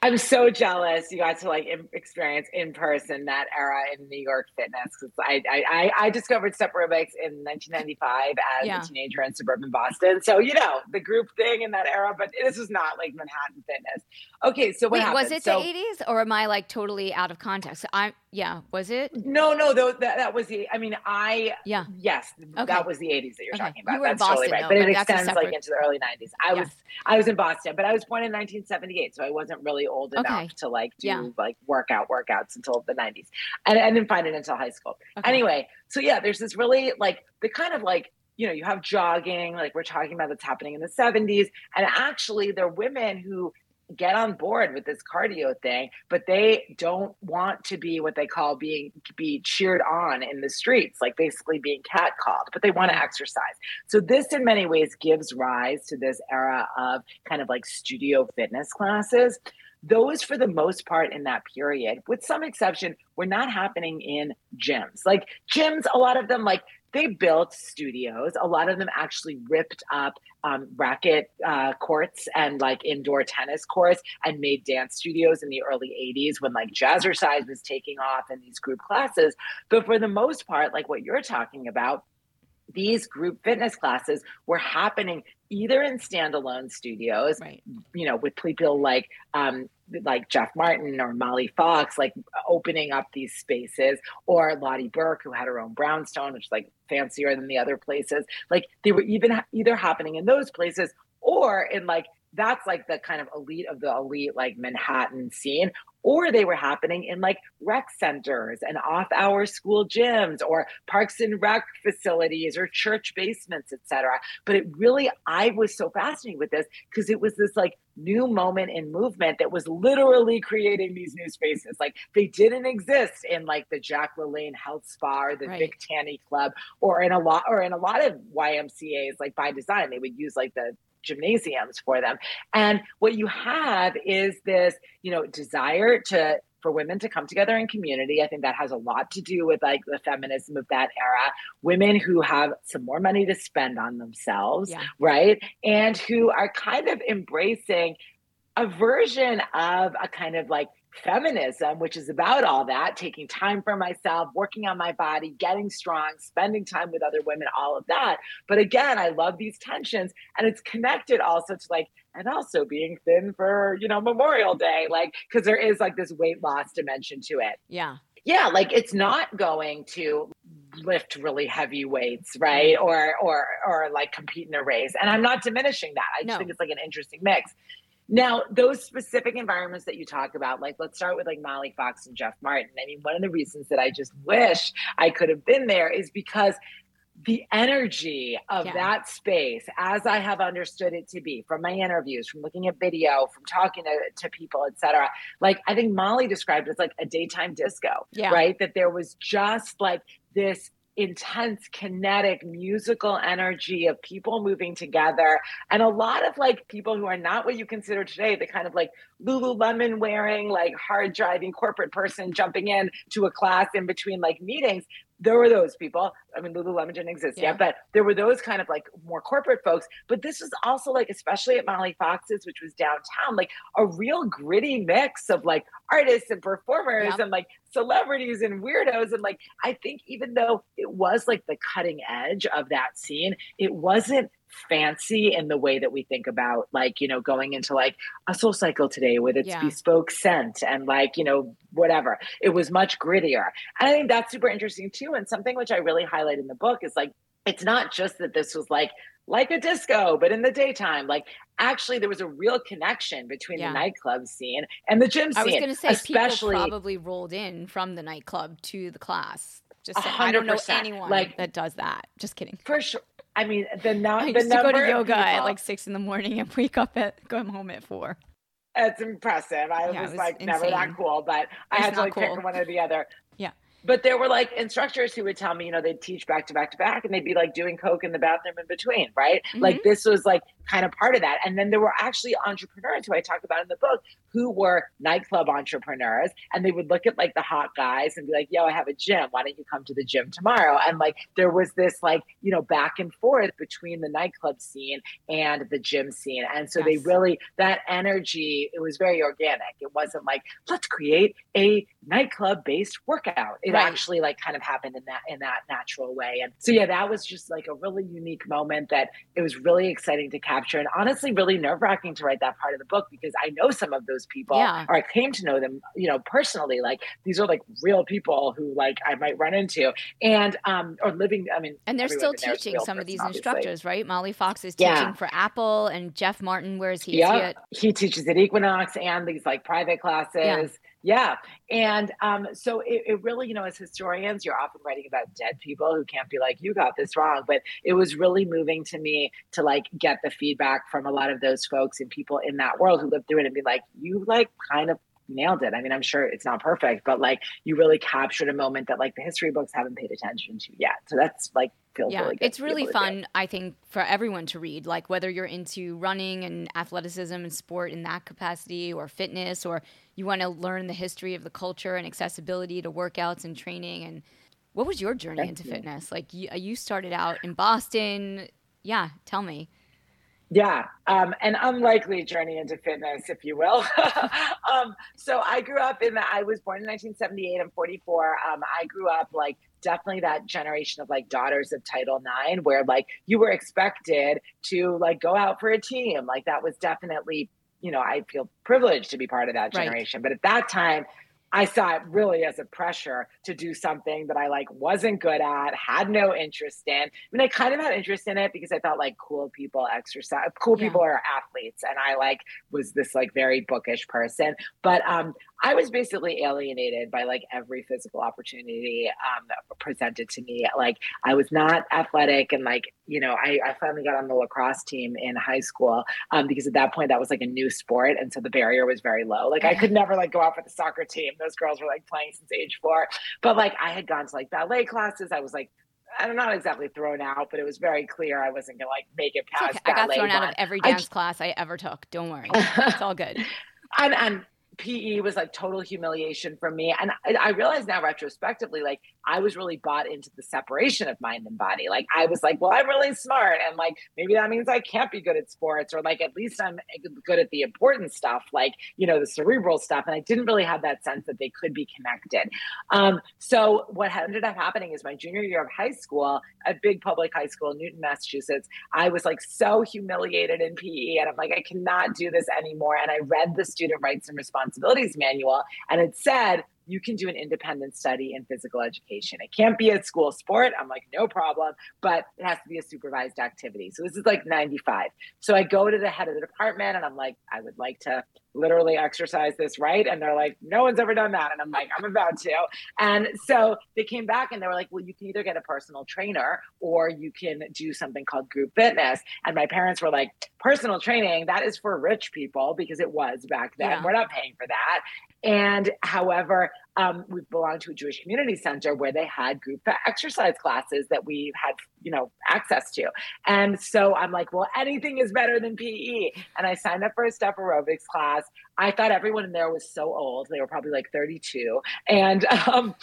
I'm so jealous you got to like experience in person that era in New York fitness because I, I I discovered step aerobics in 1995 as yeah. a teenager in suburban Boston. So you know the group thing in that era, but this was not like Manhattan fitness. Okay, so what Wait, happened? was it so, the 80s or am I like totally out of context? I yeah, was it? No, no, though that, that was the. I mean, I yeah, yes, okay. that was the '80s that you're okay. talking about. You that's Boston, totally right, though, but it but extends separate... like into the early '90s. I yes. was I was in Boston, but I was born in 1978, so I wasn't really old enough okay. to like do yeah. like workout workouts until the '90s, and I didn't find it until high school. Anyway, so yeah, there's this really like the kind of like you know, you have jogging, like we're talking about that's happening in the 70s. And actually, there are women who get on board with this cardio thing, but they don't want to be what they call being be cheered on in the streets, like basically being catcalled, but they want to mm-hmm. exercise. So this in many ways gives rise to this era of kind of like studio fitness classes. Those, for the most part, in that period, with some exception, were not happening in gyms. Like gyms, a lot of them, like they built studios. A lot of them actually ripped up um, racket uh, courts and like indoor tennis courts and made dance studios in the early 80s when like jazzercise was taking off and these group classes. But for the most part, like what you're talking about, these group fitness classes were happening either in standalone studios, right. you know, with people like um, like Jeff Martin or Molly Fox, like opening up these spaces, or Lotte Berk, who had her own brownstone, which is like fancier than the other places. Like they were even either happening in those places or in like that's like the kind of elite of the elite like manhattan scene or they were happening in like rec centers and off hour school gyms or parks and rec facilities or church basements etc but it really i was so fascinated with this because it was this like new moment in movement that was literally creating these new spaces like they didn't exist in like the jack lalanne health spa or the right. vic tanny club or in a lot or in a lot of ymcas like by design they would use like the gymnasiums for them. And what you have is this, you know, desire to for women to come together in community. I think that has a lot to do with like the feminism of that era. Women who have some more money to spend on themselves, yeah. right? And who are kind of embracing a version of a kind of like feminism, which is about all that, taking time for myself, working on my body, getting strong, spending time with other women, all of that. But again, I love these tensions and it's connected also to like, and also being thin for, you know, Memorial Day, like, because there is like this weight loss dimension to it. Yeah. Yeah. Like it's not going to lift really heavy weights, right? Or, or, or like compete in a race. And I'm not diminishing that. I just no. think it's like an interesting mix Now, those specific environments that you talk about, like let's start with like Molly Fox and Jeff Martin. I mean, one of the reasons that I just wish I could have been there is because the energy of yeah. that space, as I have understood it to be from my interviews, from looking at video, from talking to, to people, etc. Like I think Molly described it as like a daytime disco, yeah. right? That there was just like this intense kinetic musical energy of people moving together. And a lot of like people who are not what you consider today the kind of like lululemon wearing like hard driving corporate person jumping in to a class in between like meetings there were those people. I mean, Lululemon didn't exist yeah. yet, but there were those kind of like more corporate folks. But this was also like, especially at Molly Fox's, which was downtown, like a real gritty mix of like artists and performers yep. and like celebrities and weirdos. And like, I think even though it was like the cutting edge of that scene, it wasn't fancy in the way that we think about like you know going into like a soul cycle today with its yeah. bespoke scent and like you know whatever it was much grittier and i think that's super interesting too and something which i really highlight in the book is like it's not just that this was like like a disco but in the daytime like actually there was a real connection between yeah. the nightclub scene and the gym scene i was going to say especially people probably rolled in from the nightclub to the class just saying, I don't know anyone like, that does that. Just kidding. For sure. I mean, the, no, I used the to go to yoga people, at like six in the morning and wake up at go home at four. It's impressive. I yeah, was, was, like insane. never that cool, but I had to like cool. pick one or the other. Yeah but there were like instructors who would tell me, you know, they'd teach back to back to back and they'd be like doing coke in the bathroom in between, right? Mm-hmm. Like this was like kind of part of that. And then there were actually entrepreneurs who I talk about in the book who were nightclub entrepreneurs and they would look at like the hot guys and be like, yo, I have a gym. Why don't you come to the gym tomorrow? And like there was this like, you know, back and forth between the nightclub scene and the gym scene. And so yes. they really, that energy, it was very organic. It wasn't like, let's create a nightclub based workout. It right. actually like kind of happened in that in that natural way. And so yeah, that was just like a really unique moment that it was really exciting to capture and honestly really nerve wracking to write that part of the book because I know some of those people yeah. or I came to know them, you know, personally. Like these are like real people who like I might run into and um or living I mean And they're still teaching some person, of these obviously. instructors, right? Molly Fox is teaching yeah. for Apple and Jeff Martin, where is he? Yeah. He, he teaches at Equinox and these like private classes. Yeah. Yeah. And um, so it, it, really, you know, as historians, you're often writing about dead people who can't be like, you got this wrong. But it was really moving to me to like get the feedback from a lot of those folks and people in that world who lived through it and be like, you like kind of nailed it. I mean, I'm sure it's not perfect, but like you really captured a moment that like the history books haven't paid attention to yet. So that's like feels yeah, really good. It's really fun, I think, for everyone to read. Like whether you're into running and athleticism and sport in that capacity or fitness or you want to learn the history of the culture and accessibility to workouts and training and what was your journey Thank into you. fitness? Like you, uh, you started out in Boston. Yeah, tell me. Yeah, um, an unlikely journey into fitness, if you will. um, so I grew up in the. I was born in 1978. I'm 44. Um, I grew up like definitely that generation of like daughters of Title IX, where like you were expected to like go out for a team. Like that was definitely, you know, I feel privileged to be part of that generation. Right. But at that time, I saw it really as a pressure to do something that I like wasn't good at, had no interest in. I mean, I kind of had interest in it because I thought like cool people exercise, cool yeah. people are athletes, and I like was this like very bookish person. But um, I was basically alienated by like every physical opportunity um, presented to me. Like I was not athletic, and like you know, I, I finally got on the lacrosse team in high school um, because at that point that was like a new sport, and so the barrier was very low. Like I could never like go out for the soccer team. Those girls were like playing since age four, but like I had gone to like ballet classes. I was like I'm not exactly thrown out, but it was very clear I wasn't gonna like make it past. Okay. I got thrown out of every dance I, class I ever took. Don't worry, it's all good. and, and PE was like total humiliation for me. And I, I realize now retrospectively, like I was really bought into the separation of mind and body. Like I was like, well, I'm really smart. And like maybe that means I can't be good at sports or like at least I'm good at the important stuff, like, you know, the cerebral stuff. And I didn't really have that sense that they could be connected. Um, so what ended up happening is my junior year of high school, at big public high school in Newton, Massachusetts, I was like so humiliated in PE. And I'm like, I cannot do this anymore. And I read the student rights and responsibilities manual and it said you can do an independent study in physical education. It can't be a school sport. I'm like, no problem, but it has to be a supervised activity. So this is like 95. So I go to the head of the department and I'm like, I would like to literally exercise this right. And they're like, no one's ever done that. And I'm like, I'm about to. And so they came back and they were like, well, you can either get a personal trainer or you can do something called group fitness. And my parents were like, personal training, that is for rich people because it was back then. Yeah. We're not paying for that. And however, um, we belonged to a Jewish community center where they had group exercise classes that we had, you know, access to. And so I'm like, well, anything is better than PE. And I signed up for a step aerobics class. I thought everyone in there was so old. They were probably like 32. And um,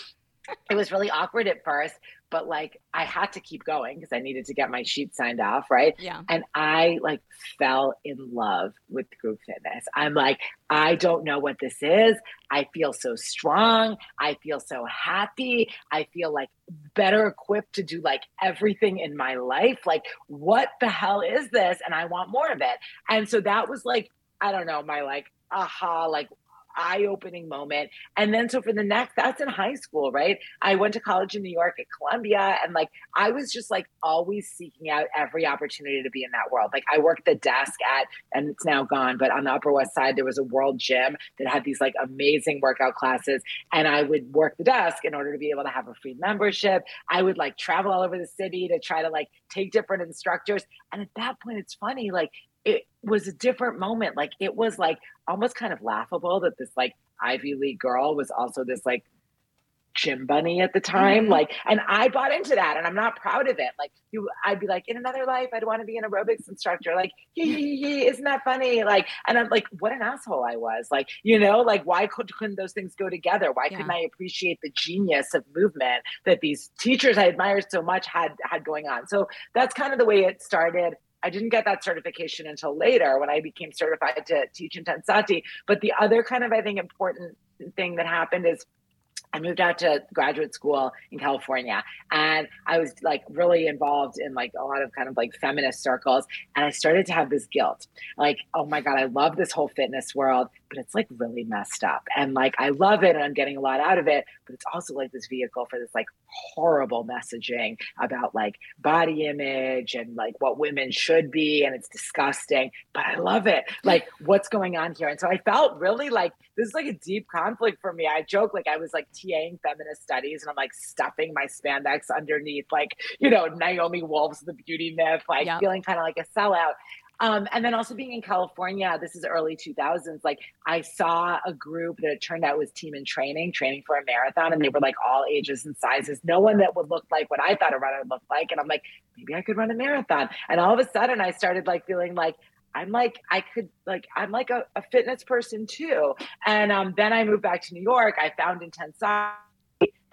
it was really awkward at first but like I had to keep going because I needed to get my sheet signed off, right? Yeah. And I like fell in love with group fitness. I'm like, I don't know what this is. I feel so strong. I feel so happy. I feel like better equipped to do like everything in my life. Like, what the hell is this? And I want more of it. And so that was like, I don't know, my like aha, like eye opening moment. And then, so for the next, that's in high school, right? I went to college in New York at Columbia, and like I was just like always seeking out every opportunity to be in that world. Like I worked the desk at, and it's now gone, but on the Upper West Side, there was a world gym that had these like amazing workout classes. And I would work the desk in order to be able to have a free membership. I would like travel all over the city to try to like take different instructors. And at that point, it's funny, like it was a different moment. Like it was like almost kind of laughable that this like Ivy League girl was also this like gym bunny at the time. Mm-hmm. Like, and I bought into that and I'm not proud of it. Like you, I'd be like, in another life, I'd want to be an aerobics instructor. Like, isn't that funny? Like, and I'm like, what an asshole I was. Like, you know, like why could, couldn't those things go together? Why yeah. couldn't I appreciate the genius of movement that these teachers I admired so much had, had going on? So that's kind of the way it started. I didn't get that certification until later when I became certified to teach in intensati. But the other kind of, I think, important thing that happened is I moved out to graduate school in California and I was like really involved in like a lot of kind of like feminist circles. And I started to have this guilt like, oh my God, I love this whole fitness world, but it's like really messed up. And like, I love it and I'm getting a lot out of it, but it's also like this vehicle for this like horrible messaging about like body image and like what women should be. And it's disgusting, but I love it. Like, what's going on here? And so I felt really like this is like a deep conflict for me. I joke like I was like, TAing feminist studies and I'm like stuffing my spandex underneath like, you know, Naomi Wolf's The Beauty Myth, like yep. feeling kind of like a sellout. Um, and then also being in California, this is early 2000s. Like I saw a group that it turned out was team in training, training for a marathon, and they were like all ages and sizes. No one that would look like what I thought a runner would look like. And I'm like, maybe I could run a marathon. And all of a sudden, I started like feeling like I'm like, I could like, I'm like a, a fitness person too. And um, then I moved back to New York. I found Intense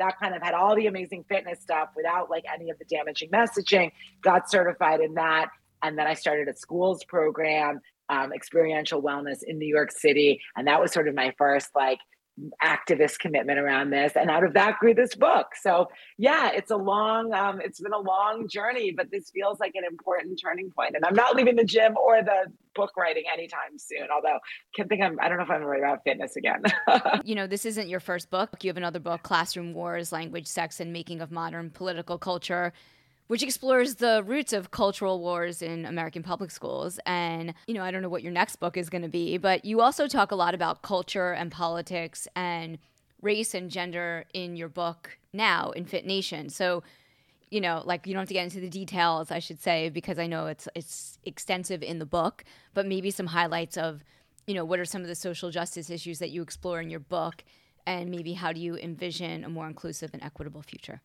that kind of had all the amazing fitness stuff without like any of the damaging messaging, got certified in that. And then I started a schools program, um, experiential wellness in New York City. And that was sort of my first like activist commitment around this and out of that grew this book so yeah it's a long um, it's been a long journey but this feels like an important turning point. and i'm not leaving the gym or the book writing anytime soon although can't think i'm i don't know if i'm write about fitness again you know this isn't your first book you have another book classroom wars language sex and making of modern political culture which explores the roots of cultural wars in American public schools. And, you know, I don't know what your next book is going to be, but you also talk a lot about culture and politics and race and gender in your book now in Fit Nation. So, you know, like you don't have to get into the details, I should say, because I know it's it's extensive in the book, but maybe some highlights of, you know, what are some of the social justice issues that you explore in your book and maybe how do you envision a more inclusive and equitable future?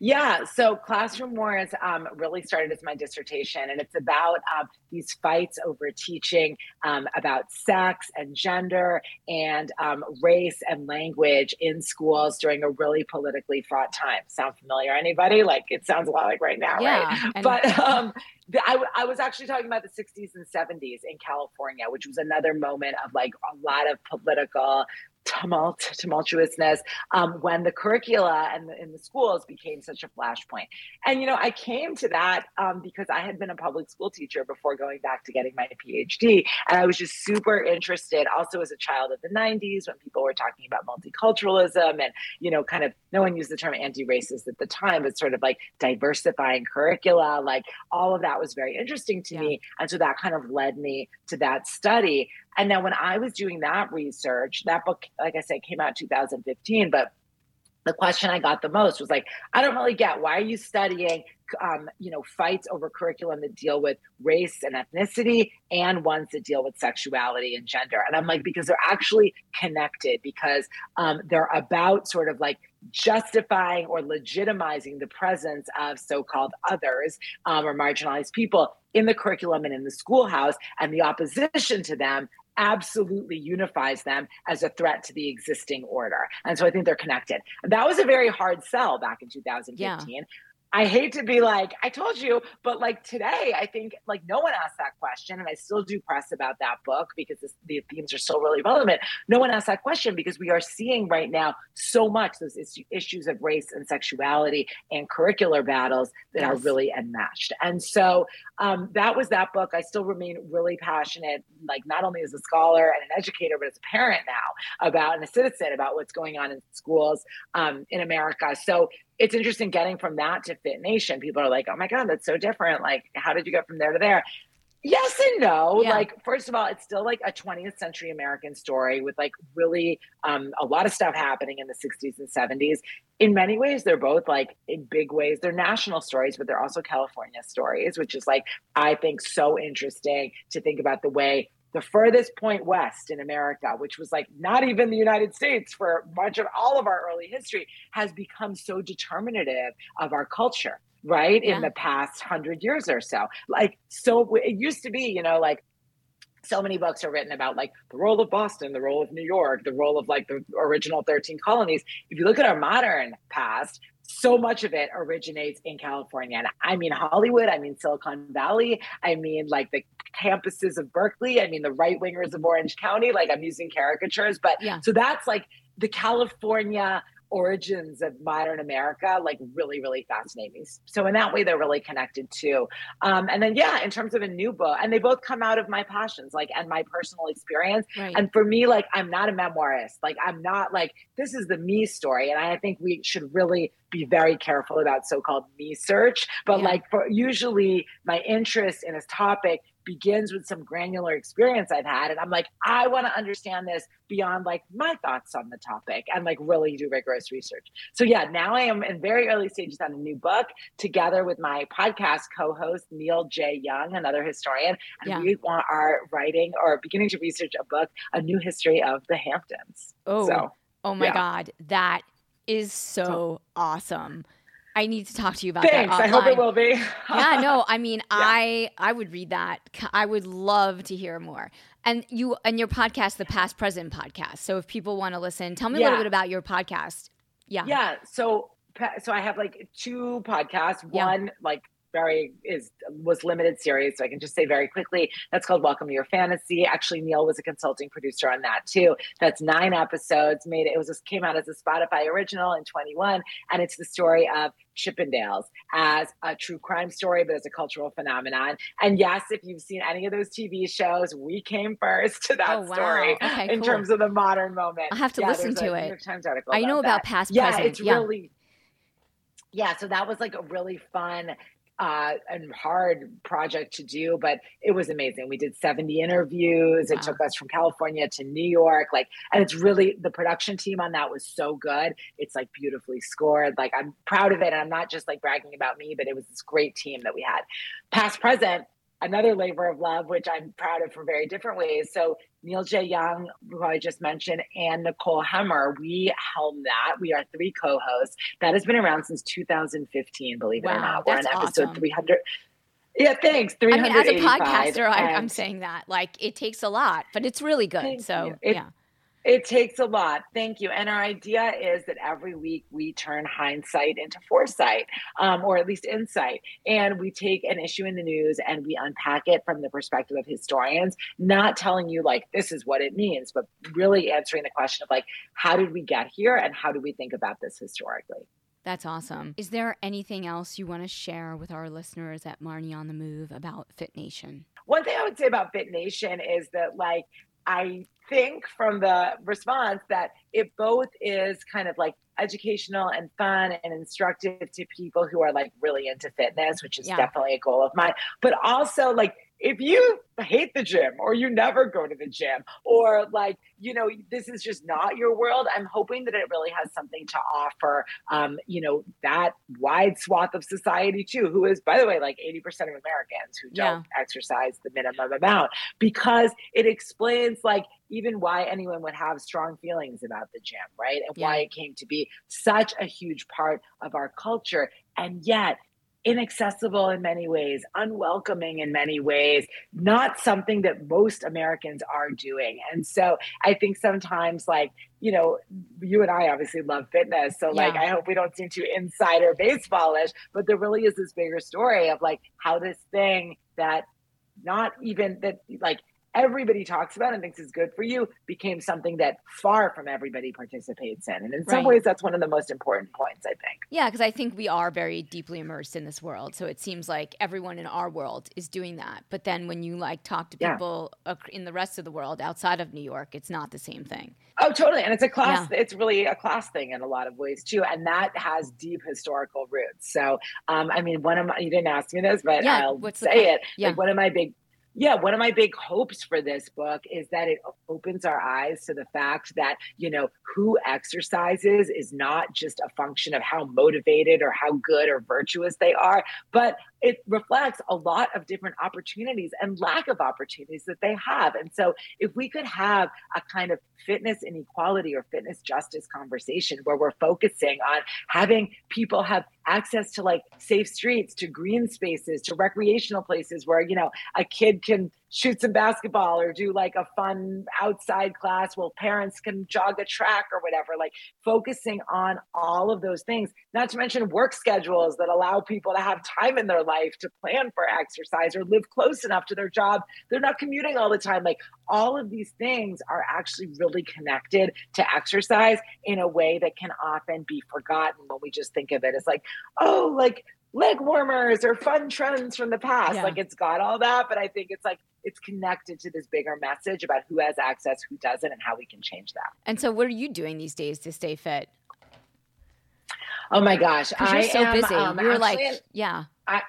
Yeah, so Classroom Wars um, really started as my dissertation, and it's about um, these fights over teaching um, about sex and gender and um, race and language in schools during a really politically fraught time. Sound familiar? Anybody? Like it sounds a lot like right now, yeah, right? And- but um, I, I was actually talking about the 60s and 70s in California, which was another moment of like a lot of political tumult, tumultuousness um, when the curricula and in the schools became such a flashpoint. And you know, I came to that um, because I had been a public school teacher before going back to getting my PhD, and I was just super interested. Also, as a child of the '90s, when people were talking about multiculturalism and you know, kind of no one used the term anti-racist at the time, but sort of like diversifying curricula, like all of that was very interesting to yeah. me, and so that kind of led me to that study. And then when I was doing that research, that book, like I said, came out 2015, but the question I got the most was like, I don't really get why are you studying, um, you know, fights over curriculum that deal with race and ethnicity and ones that deal with sexuality and gender. And I'm like, because they're actually connected because um, they're about sort of like justifying or legitimizing the presence of so-called others um, or marginalized people in the curriculum and in the schoolhouse and the opposition to them absolutely unifies them as a threat to the existing order. And so I think they're connected. That was a very hard sell back in 2015. Yeah. I hate to be like, I told you, but like today, I think like no one asked that question. And I still do press about that book because this, the themes are still really relevant. No one asked that question because we are seeing right now so much those issues of race and sexuality and curricular battles that yes. are really enmeshed. And so um, that was that book. I still remain really passionate, like not only as a scholar and an educator, but as a parent now about and a citizen about what's going on in schools um, in America. So it's interesting getting from that to Fit Nation. People are like, oh my God, that's so different. Like, how did you get from there to there? Yes and no. Yeah. Like, first of all, it's still like a 20th century American story with like really um, a lot of stuff happening in the 60s and 70s. In many ways, they're both like in big ways, they're national stories, but they're also California stories, which is like, I think, so interesting to think about the way the furthest point west in America, which was like not even the United States for much of all of our early history, has become so determinative of our culture, right? Yeah. In the past hundred years or so. Like, so it used to be, you know, like so many books are written about like the role of Boston, the role of New York, the role of like the original 13 colonies. If you look at our modern past, so much of it originates in California. And I mean Hollywood, I mean Silicon Valley, I mean like the campuses of Berkeley, I mean the right wingers of Orange County. Like I'm using caricatures, but yeah. so that's like the California origins of modern America like really, really fascinating. So in that way, they're really connected too. Um, and then yeah, in terms of a new book, and they both come out of my passions, like and my personal experience. Right. And for me, like I'm not a memoirist. Like I'm not like this is the me story, and I think we should really be very careful about so-called me search. But yeah. like for usually my interest in a topic begins with some granular experience I've had. And I'm like, I want to understand this beyond like my thoughts on the topic and like really do rigorous research. So yeah, now I am in very early stages on a new book together with my podcast co-host Neil J. Young, another historian. And yeah. we are writing or beginning to research a book, a new history of the Hamptons. Oh, so, oh my yeah. God. That is so, so awesome. I need to talk to you about Thanks. that. Offline. I hope it will be. yeah, no, I mean, yeah. I I would read that. I would love to hear more. And you and your podcast, the Past Present podcast. So if people want to listen, tell me yeah. a little bit about your podcast. Yeah. Yeah. So so I have like two podcasts. One like very is was limited series, so I can just say very quickly. That's called Welcome to Your Fantasy. Actually, Neil was a consulting producer on that too. That's nine episodes. Made it was just came out as a Spotify original in 21, and it's the story of Chippendales as a true crime story, but as a cultural phenomenon. And yes, if you've seen any of those TV shows, we came first to that oh, wow. story okay, in cool. terms of the modern moment. I'll have to yeah, listen to it. New York Times article I know about past, yeah, present. It's yeah. really yeah, so that was like a really fun uh, and hard project to do, but it was amazing. We did 70 interviews. It wow. took us from California to New York. Like, and it's really the production team on that was so good. It's like beautifully scored. Like, I'm proud of it. And I'm not just like bragging about me, but it was this great team that we had. Past present, another labor of love, which I'm proud of for very different ways. So Neil J. Young, who I just mentioned, and Nicole Hemmer, we helm that. We are three co-hosts. That has been around since 2015, believe wow, it or not. We're on episode awesome. 300. Yeah, thanks. I mean, as a podcaster, I, am saying that like it takes a lot, but it's really good. so yeah. It takes a lot. Thank you. And our idea is that every week we turn hindsight into foresight, um, or at least insight. And we take an issue in the news and we unpack it from the perspective of historians, not telling you like this is what it means, but really answering the question of like, how did we get here and how do we think about this historically? That's awesome. Is there anything else you want to share with our listeners at Marnie on the Move about Fit Nation? One thing I would say about Fit Nation is that, like, I think from the response that it both is kind of like educational and fun and instructive to people who are like really into fitness, which is yeah. definitely a goal of mine, but also like if you hate the gym or you never go to the gym or like you know this is just not your world i'm hoping that it really has something to offer um, you know that wide swath of society too who is by the way like 80% of americans who don't yeah. exercise the minimum amount because it explains like even why anyone would have strong feelings about the gym right and yeah. why it came to be such a huge part of our culture and yet inaccessible in many ways, unwelcoming in many ways, not something that most Americans are doing. And so I think sometimes, like, you know, you and I obviously love fitness. So, yeah. like, I hope we don't seem too insider baseballish, but there really is this bigger story of like how this thing that not even that, like, everybody talks about and thinks is good for you became something that far from everybody participates in. And in some right. ways, that's one of the most important points, I think. Yeah, because I think we are very deeply immersed in this world. So it seems like everyone in our world is doing that. But then when you like talk to people yeah. in the rest of the world outside of New York, it's not the same thing. Oh, totally. And it's a class, yeah. it's really a class thing in a lot of ways too. And that has deep historical roots. So, um, I mean, one of my, you didn't ask me this, but yeah, I'll say it. Yeah. Like one of my big yeah, one of my big hopes for this book is that it opens our eyes to the fact that, you know, who exercises is not just a function of how motivated or how good or virtuous they are, but it reflects a lot of different opportunities and lack of opportunities that they have. And so, if we could have a kind of fitness inequality or fitness justice conversation where we're focusing on having people have access to like safe streets, to green spaces, to recreational places where, you know, a kid can shoot some basketball or do like a fun outside class while parents can jog a track or whatever like focusing on all of those things not to mention work schedules that allow people to have time in their life to plan for exercise or live close enough to their job. They're not commuting all the time. Like all of these things are actually really connected to exercise in a way that can often be forgotten when we just think of it as like oh like leg warmers or fun trends from the past. Yeah. Like it's got all that, but I think it's like it's connected to this bigger message about who has access, who doesn't, and how we can change that. And so, what are you doing these days to stay fit? Oh my gosh, I you're so am, busy. Um, you're like, yeah. I,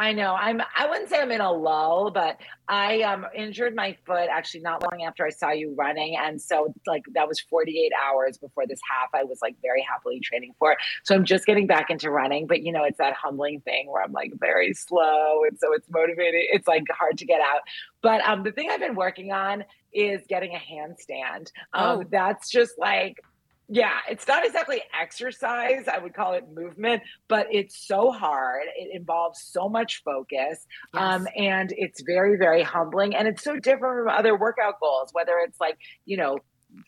I know. I'm. I wouldn't say I'm in a lull, but I um injured my foot actually not long after I saw you running, and so like that was 48 hours before this half. I was like very happily training for it. So I'm just getting back into running, but you know it's that humbling thing where I'm like very slow, and so it's motivating. It's like hard to get out. But um, the thing I've been working on is getting a handstand. Um, oh. That's just like yeah, it's not exactly exercise. I would call it movement, but it's so hard. It involves so much focus. Yes. Um, and it's very, very humbling. And it's so different from other workout goals, whether it's like, you know,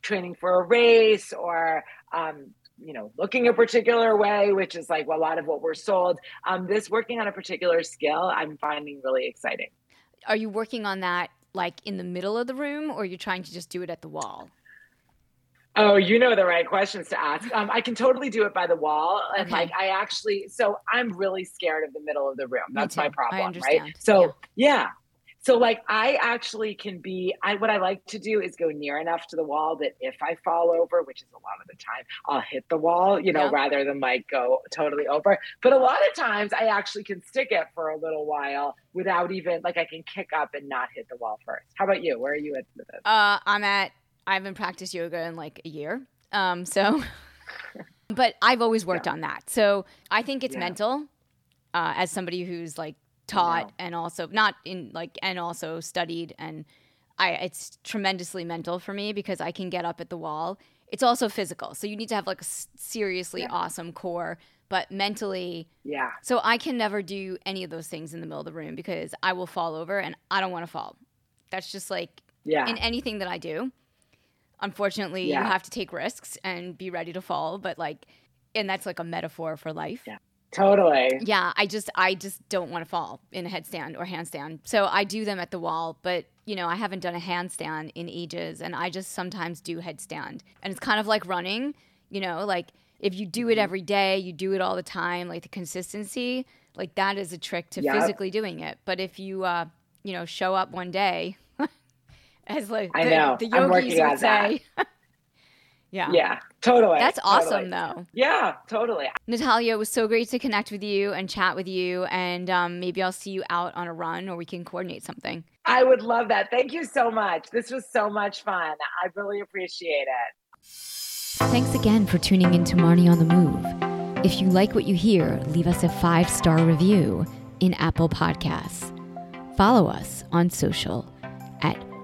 training for a race or, um, you know, looking a particular way, which is like a lot of what we're sold. Um, this working on a particular skill, I'm finding really exciting. Are you working on that like in the middle of the room or are you trying to just do it at the wall? Oh, you know the right questions to ask. Um, I can totally do it by the wall. And okay. like, I actually, so I'm really scared of the middle of the room. That's my problem, right? So, yeah. yeah. So, like, I actually can be, I, what I like to do is go near enough to the wall that if I fall over, which is a lot of the time, I'll hit the wall, you know, rather than like go totally over. But a lot of times I actually can stick it for a little while without even, like, I can kick up and not hit the wall first. How about you? Where are you at this? Uh, I'm at I haven't practiced yoga in like a year. Um, so, but I've always worked yeah. on that. So I think it's yeah. mental. Uh, as somebody who's like taught and also not in like and also studied and I it's tremendously mental for me because I can get up at the wall. It's also physical. So you need to have like a seriously yeah. awesome core, but mentally Yeah. So I can never do any of those things in the middle of the room because I will fall over and I don't want to fall. That's just like yeah. in anything that I do. Unfortunately, Yeah. you have to take risks and be ready to fall. But like, and that's like a metaphor for life. Yeah. Totally. Yeah, I just I just don't want to fall in a headstand or handstand. So I do them at the wall, but you know, I haven't done a handstand in ages and I just sometimes do headstand. And it's kind of like running, you know, like if you do it every day, you do it all the time, like the consistency, like that is a trick to Yep. physically doing it. But if you uh, you know, show up one day as like I the, know. the I'm yogis working on would say. yeah. Yeah, totally. That's awesome totally. though. Yeah, totally. Natalia, it was so great to connect with you and chat with you. And um, maybe I'll see you out on a run or we can coordinate something. I would love that. Thank you so much. This was so much fun. I really appreciate it. Thanks again for tuning in to Marnie on the Move. If you like what you hear, leave us a five star review in Apple Podcasts. Follow us on social at